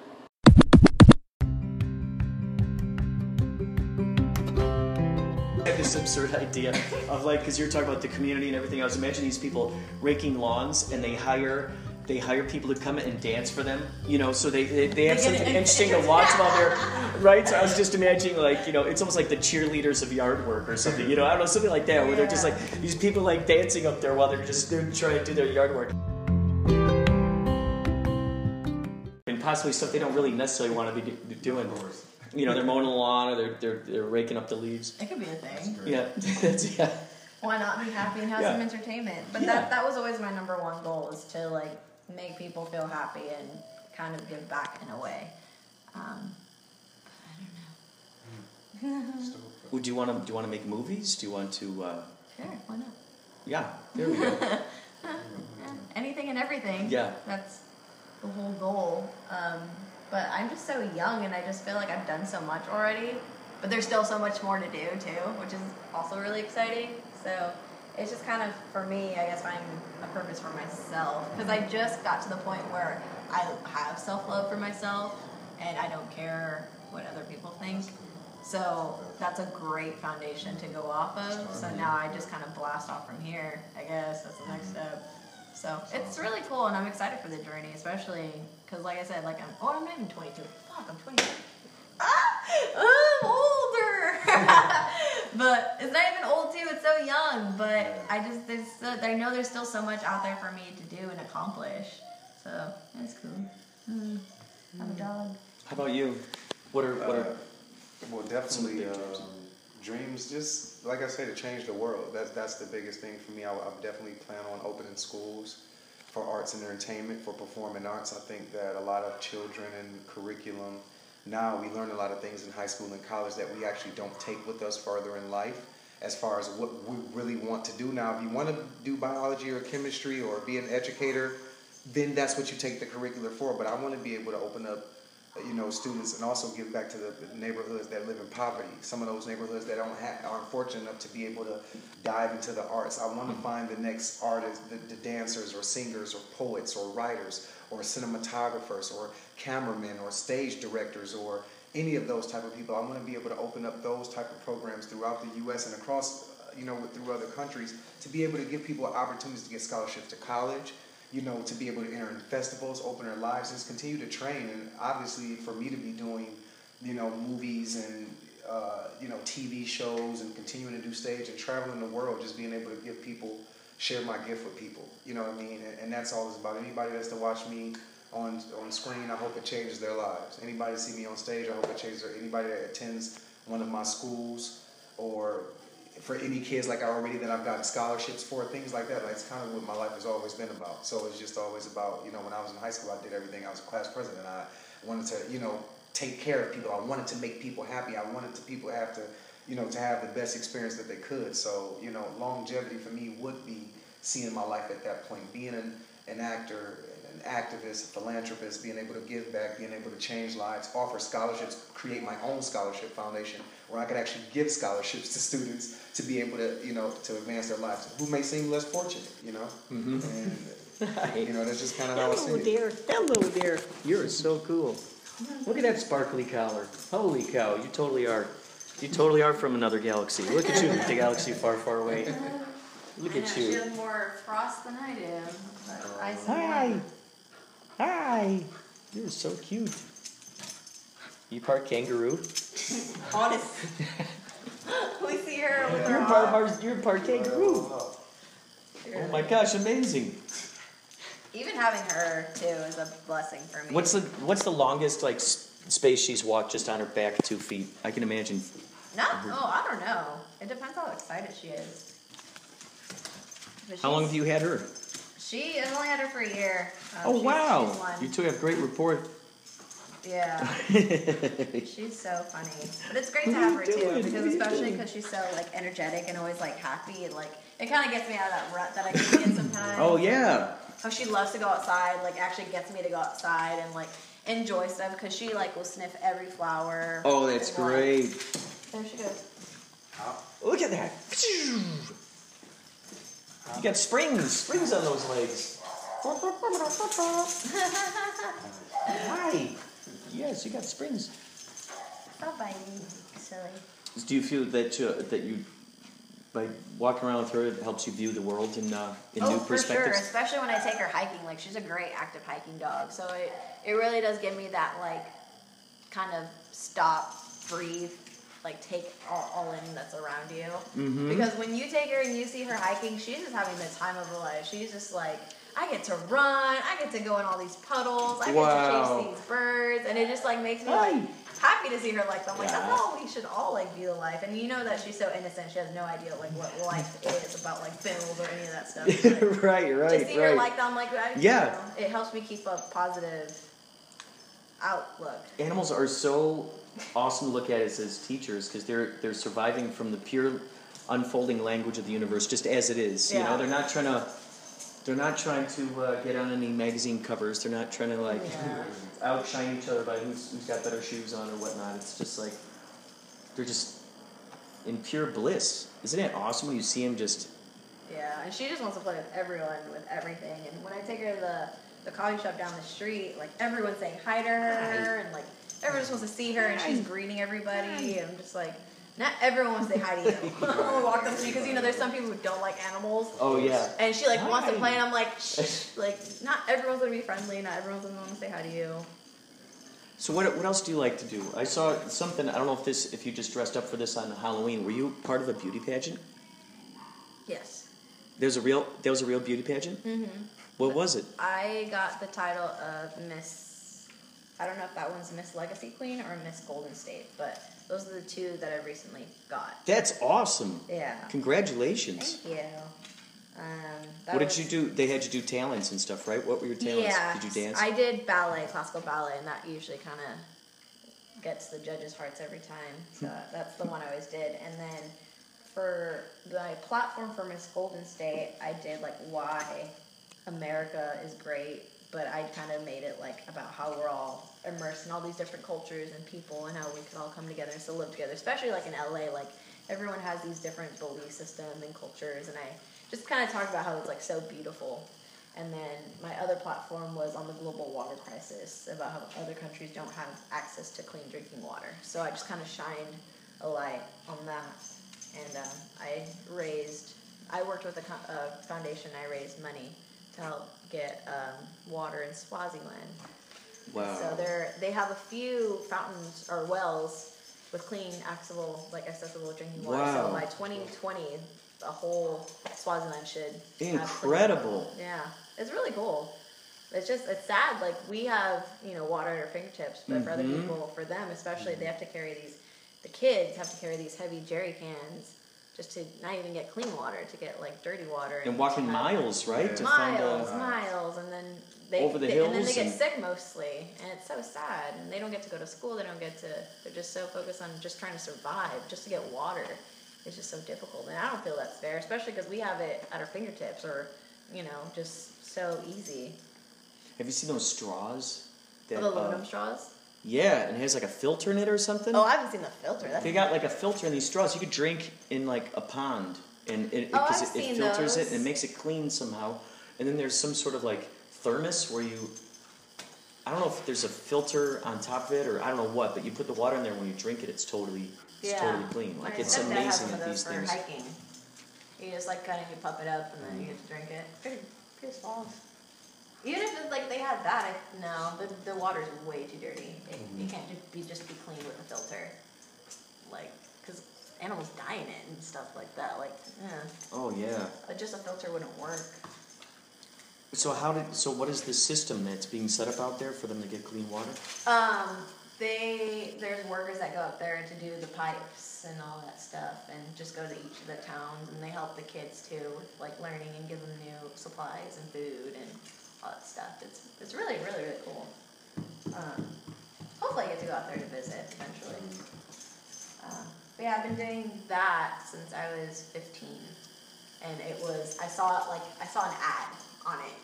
This absurd idea of like, because you're talking about the community and everything. I was imagining these people raking lawns, and they hire they hire people to come and dance for them. You know, so they they, they have They something interesting to watch while they're right. So I was just imagining like you know, it's almost like the cheerleaders of yard work or something. You know, I don't know something like that where they're just like these people like dancing up there while they're just they're trying to do their yard work. And possibly stuff they don't really necessarily want to be do- doing. You know, they're mowing the lawn or they're, they're, they're raking up the leaves. It could be a thing. Yeah, that's, yeah. Why not be happy and have Yeah. some entertainment? But Yeah. that that was always my number one goal is to like make people feel happy and kind of give back in a way. Um, Well, do you want to do you want to make movies? Do you want to? Uh, sure, why not? yeah, there we go. Yeah, anything and everything. Yeah. That's the whole goal. Um, but I'm just so young and I just feel like I've done so much already. But there's still so much more to do too, which is also really exciting. So it's just kind of, for me, I guess finding a purpose for myself. Because I just got to the point where I have self love for myself and I don't care what other people think. So that's a great foundation to go off of. So now I just kind of blast off from here. I guess that's the next step. So it's really cool, and I'm excited for the journey, especially because, like I said, like I'm oh I'm not even 22. Fuck, I'm 22. Ah, I'm older. but it's not even old too. It's so young. But I just there's so, I know there's still so much out there for me to do and accomplish. So that's cool. Mm, I'm a dog. How about you? What are what are? Well, definitely big um, dreams. dreams. Just like I say, to change the world. That's that's the biggest thing for me. I, I definitely plan on opening schools for arts and entertainment, for performing arts. I think that a lot of children and curriculum now we learn a lot of things in high school and college that we actually don't take with us further in life. As far as what we really want to do now, if you want to do biology or chemistry or be an educator, then that's what you take the curricular for. But I want to be able to open up you know, students and also give back to the neighborhoods that live in poverty. Some of those neighborhoods that don't have, aren't fortunate enough to be able to dive into the arts. I want to find the next artists, the, the dancers or singers or poets or writers or cinematographers or cameramen or stage directors or any of those type of people. I want to be able to open up those type of programs throughout the U.S. and across, you know, through other countries to be able to give people opportunities to get scholarships to college, you know, to be able to enter in festivals, open their lives, and just continue to train. And obviously, for me to be doing, you know, movies and uh, you know, TV shows and continuing to do stage and traveling the world, just being able to give people, share my gift with people. You know what I mean? And, and that's all it's about. Anybody that's to watch me on on screen, I hope it changes their lives. Anybody see me on stage, I hope it changes. Their, anybody that attends one of my schools or for any kids like I already that I've gotten scholarships for, things like that. Like it's kind of what my life has always been about. So it's just always about, you know, when I was in high school, I did everything. I was a class president. I wanted to, you know, take care of people. I wanted to make people happy. I wanted to people have to, you know, to have the best experience that they could. So, you know, longevity for me would be seeing my life at that point, being an, an actor, an activist, a philanthropist, being able to give back, being able to change lives, offer scholarships, create my own scholarship foundation where I could actually give scholarships to students to be able to, you know, to advance their lives, who may seem less fortunate, you know? And, you know, that's just kind of how I see Hello it. there, hello there. You're so cool. Look at that sparkly collar. Holy cow, you totally are. You totally are from another galaxy. Look at you, the galaxy far, far away. Look at She you. has more frost than I do. I see Hi. Hi. You're so cute. You part kangaroo? Honest. we see her with her You're part, you're part kangaroo. Oh my gosh, amazing. Even having her too is a blessing for me. What's the what's the longest like space she's walked just on her back two feet? I can imagine. No, oh, I don't know. It depends how excited she is. But How long she's- have you had her? She, I've only had her for a year. Um, Oh she's- wow! one. You two have great rapport. Yeah. she's so funny. But it's great to have her too, because especially because she's so like energetic and always like happy and like it kind of gets me out of that rut that I can be in sometimes. Oh yeah. How she loves to go outside, like actually gets me to go outside and like enjoy stuff because she like will sniff every flower. Oh, that's and, like- great. There she goes. Look at that. You got springs, springs on those legs. Hi. Yes, you got springs. Stop biting, silly. Do you feel that you, that you, by walking around with her, it helps you view the world in uh, in oh, new for sure. Especially when I take her hiking. Like she's a great active hiking dog. So it, it really does give me that like kind of stop, breathe, like take all, all in that's around you. Mm-hmm. Because when you take her and you see her hiking, she's just having the time of her life. She's just like, I get to run, I get to go in all these puddles, I Wow. get to chase these birds, and it just like makes me like happy to see her like that. I'm like, Yeah. that's all we should all like be the life. And you know that she's so innocent, she has no idea like what life is about like bills or any of that stuff. Like, right, right. to right, see her right. like that, I'm like, I, Yeah. you know, it helps me keep a positive outlook. Animals are so awesome to look at as, as teachers because they're they're surviving from the pure unfolding language of the universe just as it is. Yeah. You know, they're not trying to they're not trying to uh, get on any magazine covers. They're not trying to like Yeah. outshine each other by who's, who's got better shoes on or whatnot. It's just like they're just in pure bliss. Isn't it awesome when you see them just Yeah, and she just wants to play with everyone, with everything. And when I take her to the, the coffee shop down the street, like everyone's saying hi to her, and like everyone just wants to see her, and she's greeting everybody. And I'm just like, not everyone wants to say hi to you. when we walk down the street, because you know there's some people who don't like animals. oh yeah. And she like wants to play, and I'm like, Shh. like not everyone's gonna be friendly, not everyone's gonna want to say hi to you. So what what else do you like to do? I saw something. I don't know if this if you just dressed up for this on Halloween. Were you part of a beauty pageant? Yes. There's a real there was a real beauty pageant. Mm-hmm. What was it? I got the title of Miss. I don't know if that one's Miss Legacy Queen or Miss Golden State, but those are the two that I recently got. That's awesome. Yeah. Congratulations. Thank you. Um, that What did was- you do? They had you do talents and stuff, right? What were your talents? Yeah. Did you dance? I did ballet, classical ballet, and that usually kind of gets the judges' hearts every time. So Hmm. that's the one I always did. And then for my platform for Miss Golden State, I did like why America is great, but I kind of made it like about how we're all immersed in all these different cultures and people and how we can all come together and still live together. Especially like in LA, like everyone has these different belief systems and cultures, and I just kind of talked about how it's like so beautiful. And then my other platform was on the global water crisis, about how other countries don't have access to clean drinking water. So I just kind of shined a light on that. And um, I raised, I worked with a, a foundation, I raised money to help get um, water in Swaziland. wow. So they're they have a few fountains or wells with clean, accessible, like accessible drinking water. Wow. So by 2020, the whole Swaziland should Incredible. Yeah, it's really cool. It's just it's sad. Like we have you know water at our fingertips, but for other Mhm. people, for them especially, they have to carry these. The kids have to carry these heavy jerry cans just to not even get clean water, to get like dirty water. and walking miles, right? To find miles, a, miles, and then they Over the they- and then they get and- sick mostly, and it's so sad. And they don't get to go to school. They don't get to. They're just so focused on just trying to survive, just to get water. It's just so difficult, and I don't feel that's fair, especially because we have it at our fingertips, or you know, just so easy. Have you seen those straws? the aluminum uh, straws. Yeah, and it has like a filter in it or something. Oh, I haven't seen the filter. That's They got like a filter in these straws. You could drink in like a pond, and it Oh, I've it, it seen filters it and it makes it clean somehow. And then there's some sort of like thermos where you, I don't know if there's a filter on top of it or I don't know what, but you put the water in there and when you drink it, it's totally, it's Yeah. totally clean. Like it's amazing one of at those these things. hiking. You just like kind of you pump it up and then you mm-hmm. get to drink it. Pretty, pretty small. Even if it's like they had that, I, no, the the water's way too dirty. It, Mm-hmm. It can't just be just be cleaned with a filter, like because animals die in it and stuff like that. Like, yeah, Oh yeah. but just a filter wouldn't work. So how did so what is the system that's being set up out there for them to get clean water? Um, they there's workers that go up there to do the pipes and all that stuff, and just go to each of the towns, and they help the kids too with like learning and give them new supplies and food and all that stuff. It's it's really really really cool. Um, hopefully I get to go out there to visit eventually. Um, but yeah, I've been doing that since I was 15, and it was I saw like I saw an ad on it,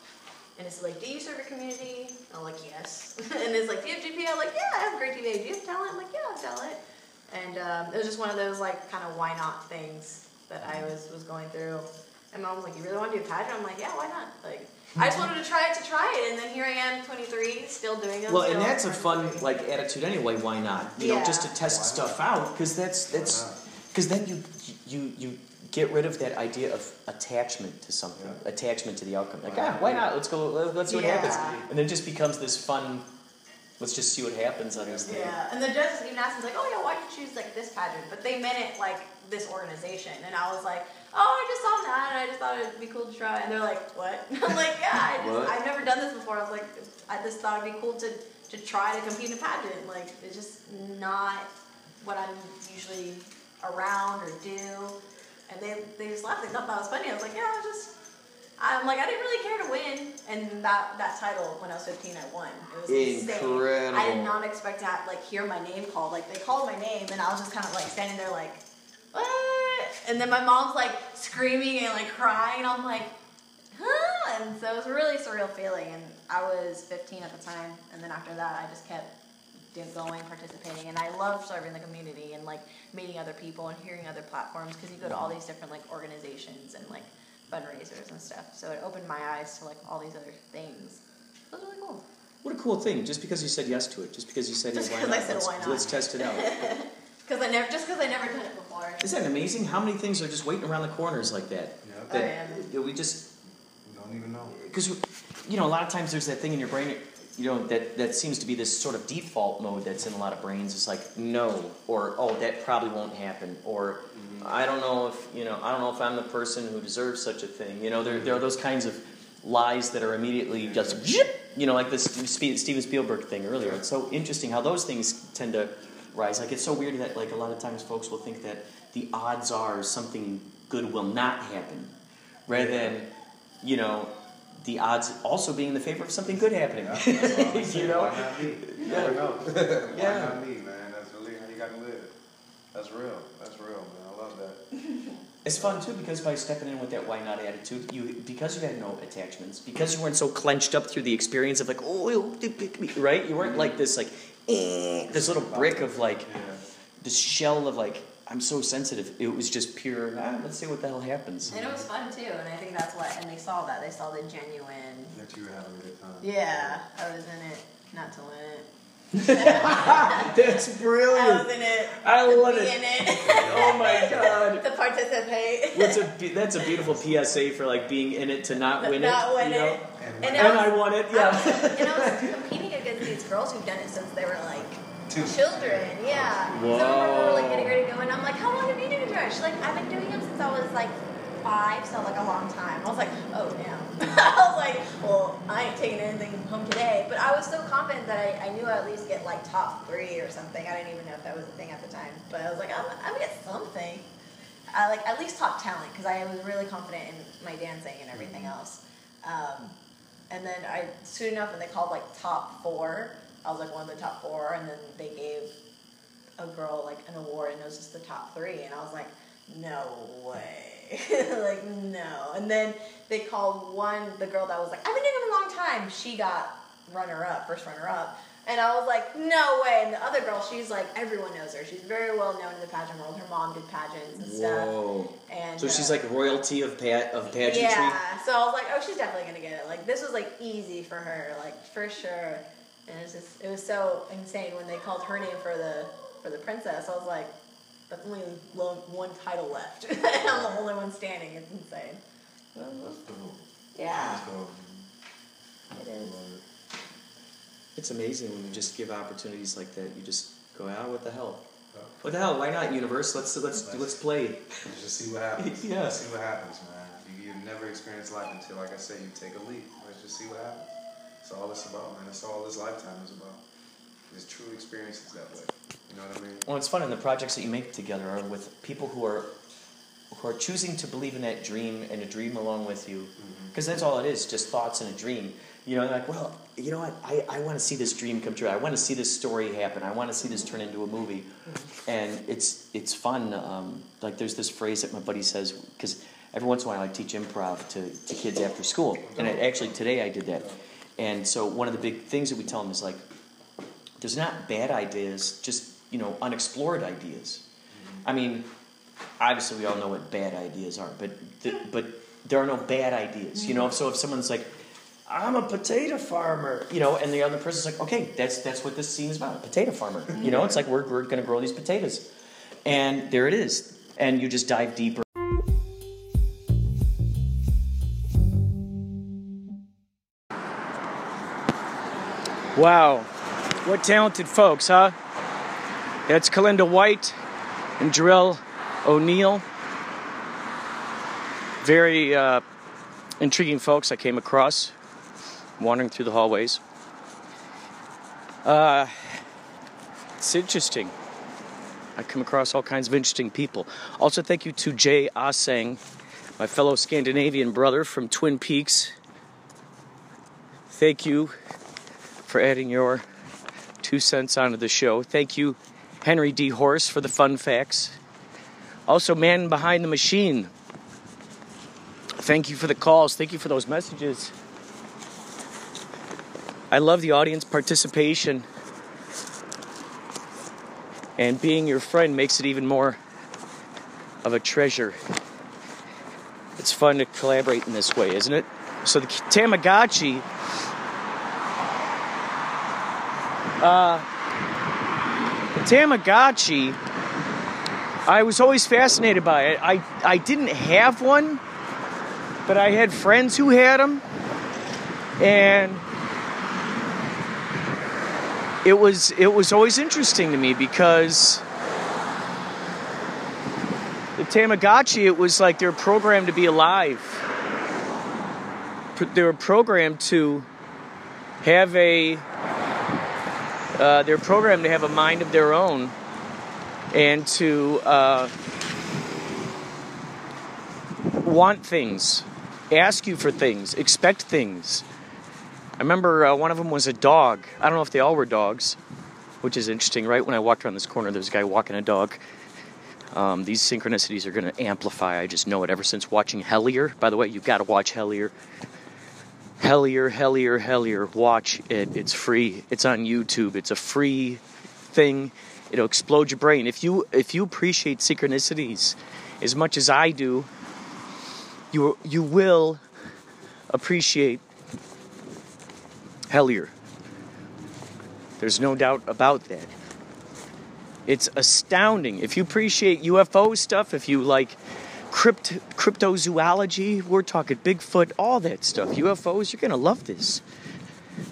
and it's like, do you serve your community? And I'm like, yes. and it's like, do you have GPA? I'm like, yeah, I have great GPA. Do you have talent? I'm like, yeah, I have talent. And um, it was just one of those like kind of why not things that I was was going through. And mom was like, you really want to do a pageant? I'm like, yeah, why not? Like, I just wanted to try it to try it, and then here I am, 23, still doing it. Well, and that's a fun like attitude anyway. Why not? You know, just to Yeah. test stuff out because that's that's because then you you you get rid of that idea of attachment to something, attachment to the outcome. Like, ah, why not? Let's go. let- Let's see what happens. And then it just becomes this fun. Let's just see what happens on this thing. Yeah, and the judges even asked me like, "Oh yeah, why did you choose like this pageant?" But they meant it like this organization, and I was like, "Oh, I just saw that, and I just thought it'd be cool to try." And they're like, "What?" I'm like, "Yeah, I just, I've never done this before." I was like, "I just thought it'd be cool to to try to compete in a pageant. Like, it's just not what I'm usually around or do." And they they just laughed. They thought that was funny. I was like, "Yeah, I just." I'm like, I didn't really care to win, and that that title when I was 15, I won. It was insane. Incredible. I did not expect to have, like hear my name called. Like they called my name, and I was just kind of like standing there, like, what? And then my mom's like screaming and like crying. and I'm like, huh? And so it was a really surreal feeling. And I was 15 at the time, and then after that, I just kept going, participating, and I love serving the community and like meeting other people and hearing other platforms because you go to all these different like organizations and like fundraisers and stuff. So it opened my eyes to like all these other things. It was really cool. What a cool thing! Just because you said yes to it, just because you said Just hey, why not? Said let's, why not. let's test it out. Because I never, just because I never done it before. Isn't that amazing? How many things are just waiting around the corners like that? Yeah. Oh, That yeah. we just You don't even know. because you know a lot of times there's that thing in your brain you know that that seems to be this sort of default mode that's in a lot of brains it's like no or oh that probably won't happen or mm-hmm. i don't know if you know i don't know if i'm the person who deserves such a thing you know there, there are those kinds of lies that are immediately just you know like this steven spielberg thing earlier it's so interesting how those things tend to rise like it's so weird that like a lot of times folks will think that the odds are something good will not happen rather than you know the odds also being in the favor of something good happening. Yeah, you know? Why not me? You Yeah. never know. Why Yeah. not me, man? That's really how you gotta live. That's real. That's real, man. I love that. It's fun too because by stepping in with that why not attitude, you because you had no attachments, because you weren't so clenched up through the experience of like, oh, it'll pick me, right? You weren't mm-hmm. like this like eh, this little brick of like Yeah. this shell of like I'm so sensitive. It was just pure. Ah, let's see what the hell happens. And it was fun too, and I think that's what, and they saw that. They saw the genuine, That you were having a good time. yeah, I was in it, not to win it. That's brilliant. I was in it. I to love be it. in it. Oh my god. to participate. That's a that's a beautiful PSA for like being in it to not win Not it. win you know? it. And, And And I I won it. I Yeah. was, and I was competing against these girls who've done it since they were like Two. children. Yeah. Whoa. So we were like getting ready to go, and I'm like, "How long have you been doing it?" She's like, "I've been doing them since I was like five, so like a long time." I was like, "Oh damn." I was like, "Well, I ain't taking anything home today," but I was so confident that I, I knew I'd at least get like top three or something. I didn't even know if that was a thing at the time, but I was like, "I'm, I'm gonna get something." I like at least top talent because I was really confident in my dancing and everything else. Um, and then I soon enough and they called like top four, I was like one of the top four, and then they gave a girl like an award, and it was just the top three, and I was like, no way, like no. And then they called one the girl that was like, I've been doing it a long time. She got runner up, first runner up. And I was like, no way. And the other girl, she's like, everyone knows her. She's very well known in the pageant world. Her mom did pageants and stuff. Whoa. And So she's uh, like royalty of pa- of pageantry. yeah. So I was like, oh, she's definitely gonna get it. Like this was like easy for her, like for sure. And it's just it was so insane when they called her name for the for the princess. I was like, that's only lo- one title left, and I'm the only one standing. It's insane. That's dope. Yeah, That's dope. it is. It's amazing when you just give opportunities like that. You just go, ah, what the hell? What the hell? Why not, universe? Let's let's let's play. Let's just see what happens. Yeah. Let's see what happens, man. You, you never experience life until, like I said, you take a leap. Let's just see what happens. That's all it's about, man. That's all this lifetime is about. It's true experiences that way. You know what I mean? Well, it's fun, and the projects that you make together are with people who are who are choosing to believe in that dream and a dream along with you, because that's all it is, just thoughts and a dream. You know, like, well, you know what? I, I want to see this dream come true. I want to see this story happen. I want to see this turn into a movie, and it's it's fun. Um, like, there's this phrase that my buddy says because every once in a while I teach improv to, to kids after school, and I, actually today I did that. And so one of the big things that we tell them is like, there's not bad ideas, just you know, unexplored ideas. I mean, obviously we all know what bad ideas are, but but there are no bad ideas. You know, so if someone's like, I'm a potato farmer, you know, and the other person's like, okay, that's that's what this scene is about, potato farmer. You know, it's like we're we're gonna grow these potatoes, and there it is, and you just dive deeper. Wow, what talented folks, huh? That's Kelinda White and Jerrel O'Neal. Very uh, intriguing folks I came across wandering through the hallways. Uh, it's interesting. I come across all kinds of interesting people. Also, thank you to Jay Aaseng, my fellow Scandinavian brother from Twin Peaks. Thank you for adding your two cents onto the show. Thank you, Henry D. Horse, for the fun facts. Also, man behind the machine. Thank you for the calls. Thank you for those messages. I love the audience participation. And being your friend makes it even more of a treasure. It's fun to collaborate in this way, isn't it? So the Tamagotchi Uh, the Tamagotchi, I was always fascinated by it. I, I didn't have one, but I had friends who had them. And it was it was always interesting to me because the Tamagotchi it was like they were programmed to be alive. They were programmed to have a uh, they're programmed to have a mind of their own and to uh, want things, ask you for things, expect things. I remember uh, one of them was a dog. I don't know if they all were dogs, which is interesting, right? When I walked around this corner, there's a guy walking a dog. Um, these synchronicities are going to amplify. I just know it ever since watching Hellier. By the way, you've got to watch Hellier. Hellier, Hellier, Hellier. Watch it. It's free. It's on YouTube. It's a free thing. It'll explode your brain. If you if you appreciate synchronicities as much as I do, you you will appreciate Hellier. There's no doubt about that. It's astounding. If you appreciate UFO stuff, if you like crypt, cryptozoology, we're talking Bigfoot, all that stuff, UFOs, you're going to love this.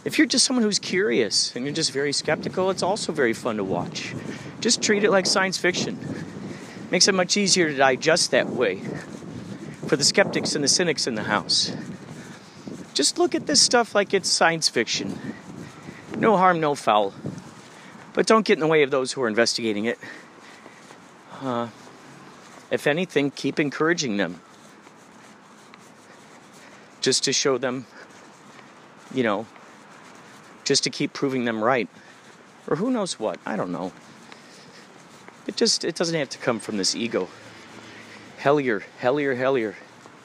If you're just someone who's curious and you're just very skeptical, it's also very fun to watch. Just treat it like science fiction. Makes it much easier to digest that way for the skeptics and the cynics in the house. Just look at this stuff like it's science fiction. No harm, no foul. But don't get in the way of those who are investigating it. Uh, if anything, keep encouraging them. Just to show them, you know, just to keep proving them right. Or who knows what, I don't know. It just it doesn't have to come from this ego. Hellier, Hellier, Hellier.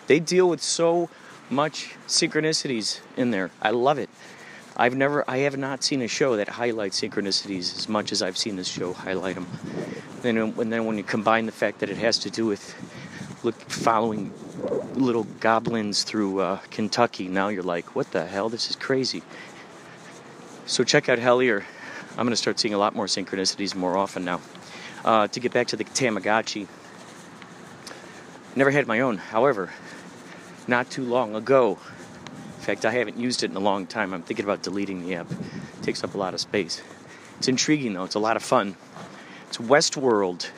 They deal with so much synchronicities in there. I love it. I've never, I have not seen a show that highlights synchronicities as much as I've seen this show highlight them. Then, and then when you combine the fact that it has to do with look, following little goblins through uh, Kentucky, now you're like, what the hell? This is crazy. So check out Hellier. I'm going to start seeing a lot more synchronicities more often now. Uh, to get back to the Tamagotchi, never had my own. However, not too long ago, In fact, I haven't used it in a long time. I'm thinking about deleting the app. It takes up a lot of space. It's intriguing though. It's a lot of fun. It's Westworld.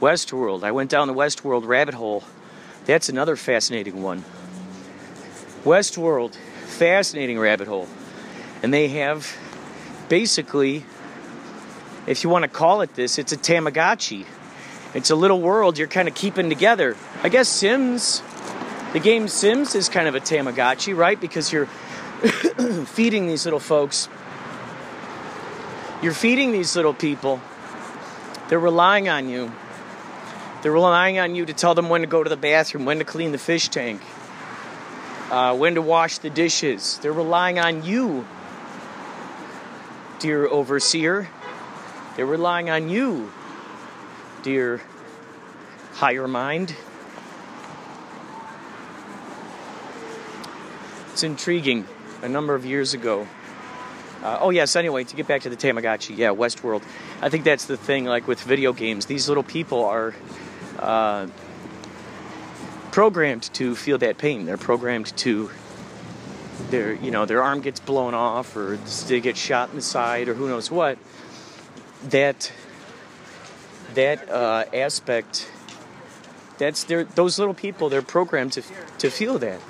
Westworld. I went down the Westworld rabbit hole. That's another fascinating one. Westworld, fascinating rabbit hole. And they have basically, if you want to call it this, it's a Tamagotchi. It's a little world you're kind of keeping together. I guess Sims, the game Sims is kind of a Tamagotchi, right? Because you're feeding these little folks. You're feeding these little people. They're relying on you. They're relying on you to tell them when to go to the bathroom, when to clean the fish tank, uh, when to wash the dishes. They're relying on you, dear overseer. They're relying on you, dear higher mind. It's intriguing. A number of years ago, uh, oh yes. Anyway, to get back to the Tamagotchi, yeah, Westworld. I think that's the thing. Like with video games, these little people are uh, programmed to feel that pain. They're programmed to their, you know, their arm gets blown off, or they get shot in the side, or who knows what. That that uh, aspect. That's their those little people. They're programmed to to feel that.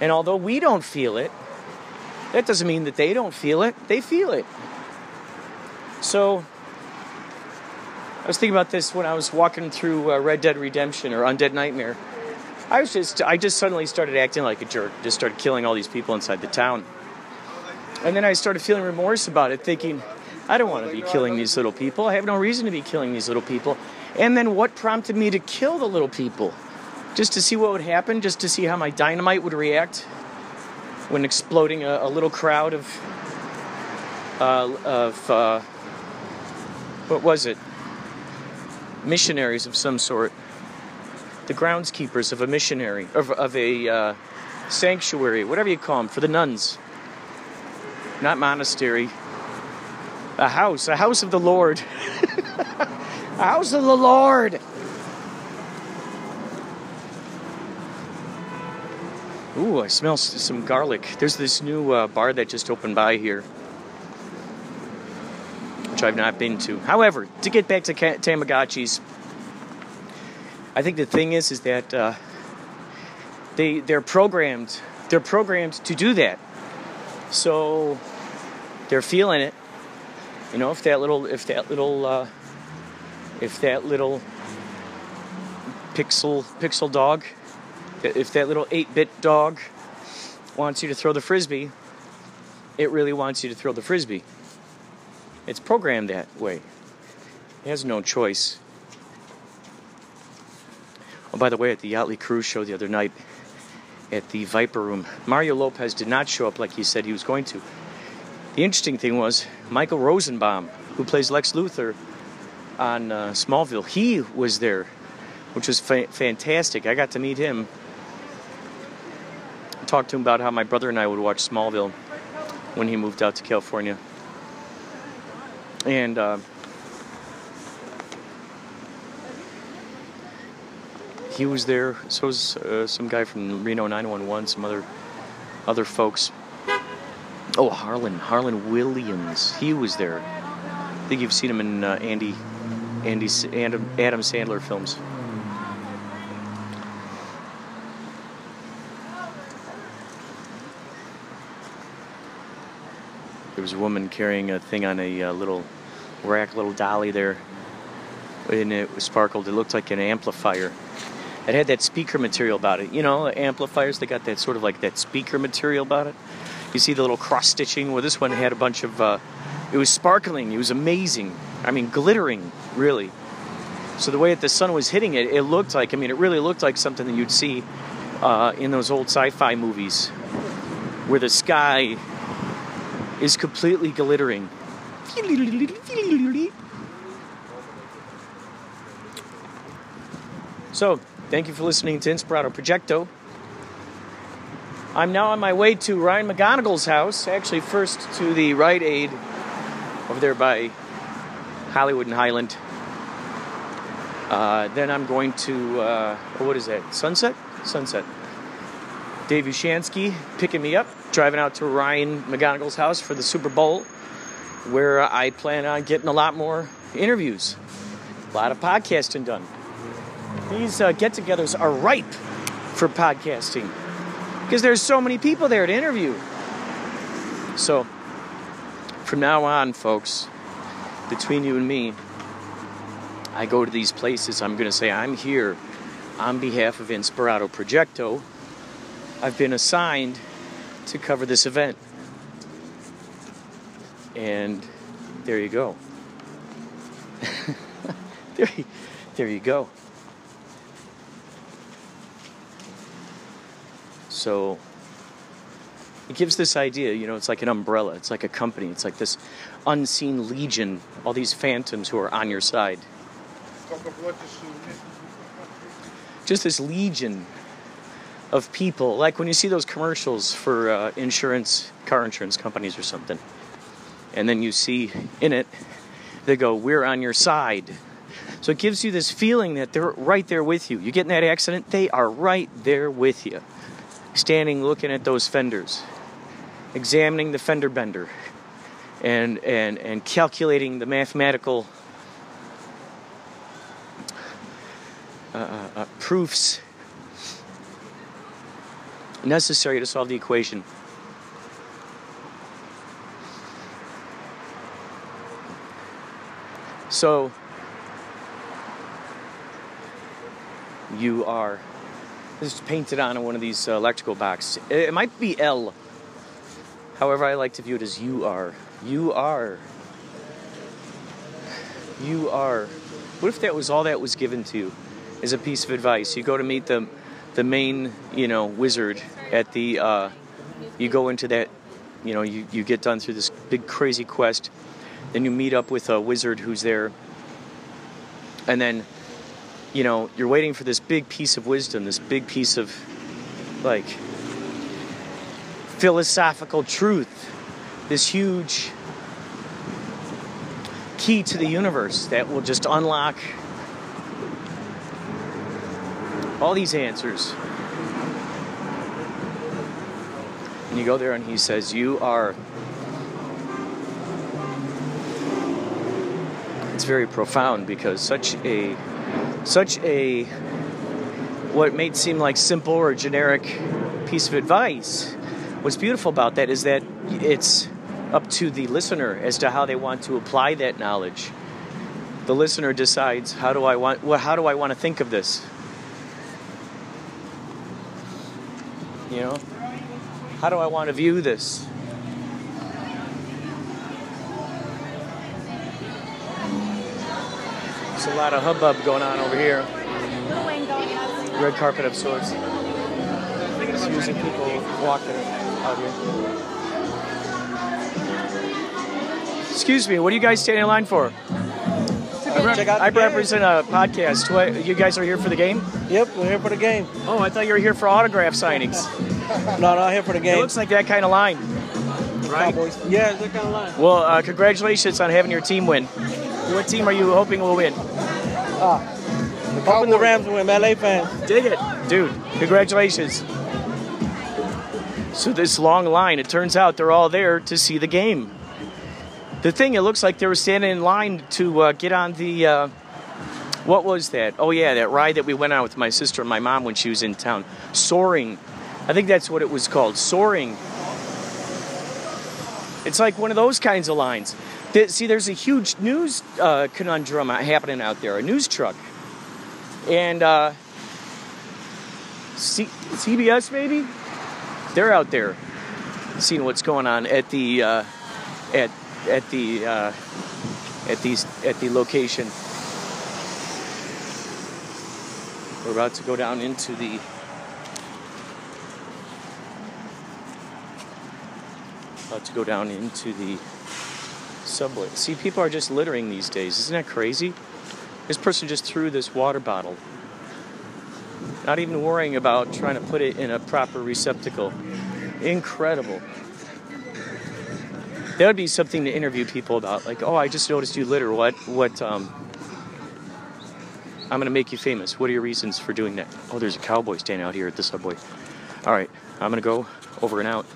And although we don't feel it, that doesn't mean that they don't feel it. They feel it. So, I was thinking about this when I was walking through uh, Red Dead Redemption or Undead Nightmare. I was just, I just suddenly started acting like a jerk. Just started killing all these people inside the town. And then I started feeling remorse about it, thinking, I don't want to be killing these little people. I have no reason to be killing these little people. And then what prompted me to kill the little people? Just to see what would happen, just to see how my dynamite would react when exploding a, a little crowd of uh, of uh, what was it? Missionaries of some sort. The groundskeepers of a missionary of, of a uh, sanctuary, whatever you call them, for the nuns. Not monastery. A house, a house of the Lord. a house of the Lord. Ooh, I smell some garlic. There's this new uh, bar that just opened by here, which I've not been to. However, to get back to Tamagotchis, I think the thing is, is that uh, they they're programmed. They're programmed to do that. So they're feeling it. You know, if that little, if that little, uh, if that little pixel pixel dog if that little 8 bit dog wants you to throw the frisbee, it really wants you to throw the frisbee. It's programmed that way. It has no choice. Oh, by the way, at the Yachtley Crew show the other night at the Viper Room, Mario Lopez did not show up like he said he was going to. The interesting thing was Michael Rosenbaum, who plays Lex Luthor on uh, Smallville, he was there, which was fa- fantastic. I got to meet him talked to him about how my brother and I would watch Smallville when he moved out to California. And uh, he was there. So was uh, some guy from Reno 911, some other other folks. Oh, Harland, Harland Williams. He was there. I think you've seen him in uh, Andy, Andy, Adam, Adam Sandler films. There was a woman carrying a thing on a uh, little rack, little dolly there, and it sparkled. It looked like an amplifier. It had that speaker material about it. You know, amplifiers, they got that sort of like that speaker material about it. You see the little cross stitching? Well, this one had a bunch of, uh, it was sparkling. It was amazing. I mean, glittering, really. So the way that the sun was hitting it, it looked like, I mean, it really looked like something that you'd see uh, in those old sci fi movies where the sky is completely glittering. So, thank you for listening to Inspirado Projecto. I'm now on my way to Ryan McGonigal's house, actually, first to the Rite Aid over there by Hollywood and Highland. Uh, then I'm going to, uh, what is that? Sunset? Sunset. Dave Ushansky picking me up, driving out to Ryan McGonigal's house for the Super Bowl, where I plan on getting a lot more interviews, a lot of podcasting done. These uh, get togethers are ripe for podcasting because there's so many people there to interview. So, from now on, folks, between you and me, I go to these places, I'm going to say, I'm here on behalf of Inspirado Projecto. I've been assigned to cover this event. And there you go. there, you, there you go. So it gives this idea, you know, it's like an umbrella, it's like a company, it's like this unseen legion, all these phantoms who are on your side. Just this legion of people, like when you see those commercials for uh, insurance, car insurance companies or something, and then you see in it, they go, We're on your side. So it gives you this feeling that they're right there with you. You get in that accident, they are right there with you, standing looking at those fenders, examining the fender bender, and, and, and calculating the mathematical uh, uh, uh, proofs necessary to solve the equation. So, you are. This is painted on one of these uh, electrical boxes. It, might be L. However, I like to view it as you are. You are. You are. What if that was all that was given to you as a piece of advice? You go to meet the, the main, you know, wizard at the. Uh, you go into that, you know, you, you get done through this big crazy quest. Then you meet up with a wizard who's there. And then, you know, you're waiting for this big piece of wisdom, this big piece of, like, philosophical truth, this huge key to the universe that will just unlock all these answers. And you go there and he says, You are. It's very profound because such a. Such a. What may seem like simple or generic piece of advice. What's beautiful about that is that it's up to the listener as to how they want to apply that knowledge. The listener decides how do I want well, how do I want to think of this? You know? How do I want to view this? There's a lot of hubbub going on over here. Red carpet of sorts. Just using people walking out here. Excuse me, what are you guys standing in line for? I, rep- I represent a podcast. You guys are here for the game? Yep, we're here for the game. Oh, I thought you were here for autograph signings. No, no, here for the It game. looks like that kind of line. Right? Cowboys. Yeah, it's that kind of line. Well, uh, congratulations on having your team win. What team are you hoping will win? Hoping the Rams win, LA fans. Dig it. Dude, congratulations. So, this long line, it turns out they're all there to see the game. The thing, it looks like they were standing in line to uh, get on the. Uh, what was that? Oh, yeah, that ride that we went on with my sister and my mom when she was in town. Soaring. I think that's what it was called. Soaring. It's like one of those kinds of lines. See, there's a huge news uh, conundrum happening out there, a news truck. And uh, C- CBS, maybe? They're out there seeing what's going on at the uh, at at the uh, at these at the location. We're about to go down into the to go down into the subway. See, people are just littering these days. Isn't that crazy? This person just threw this water bottle. Not even worrying about trying to put it in a proper receptacle. Incredible. That would be something to interview people about. Like, oh, I just noticed you litter. What? What? Um, I'm gonna make you famous. What are your reasons for doing that? Oh, there's a cowboy standing out here at the subway. All right, I'm gonna go over and out.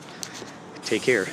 Take care.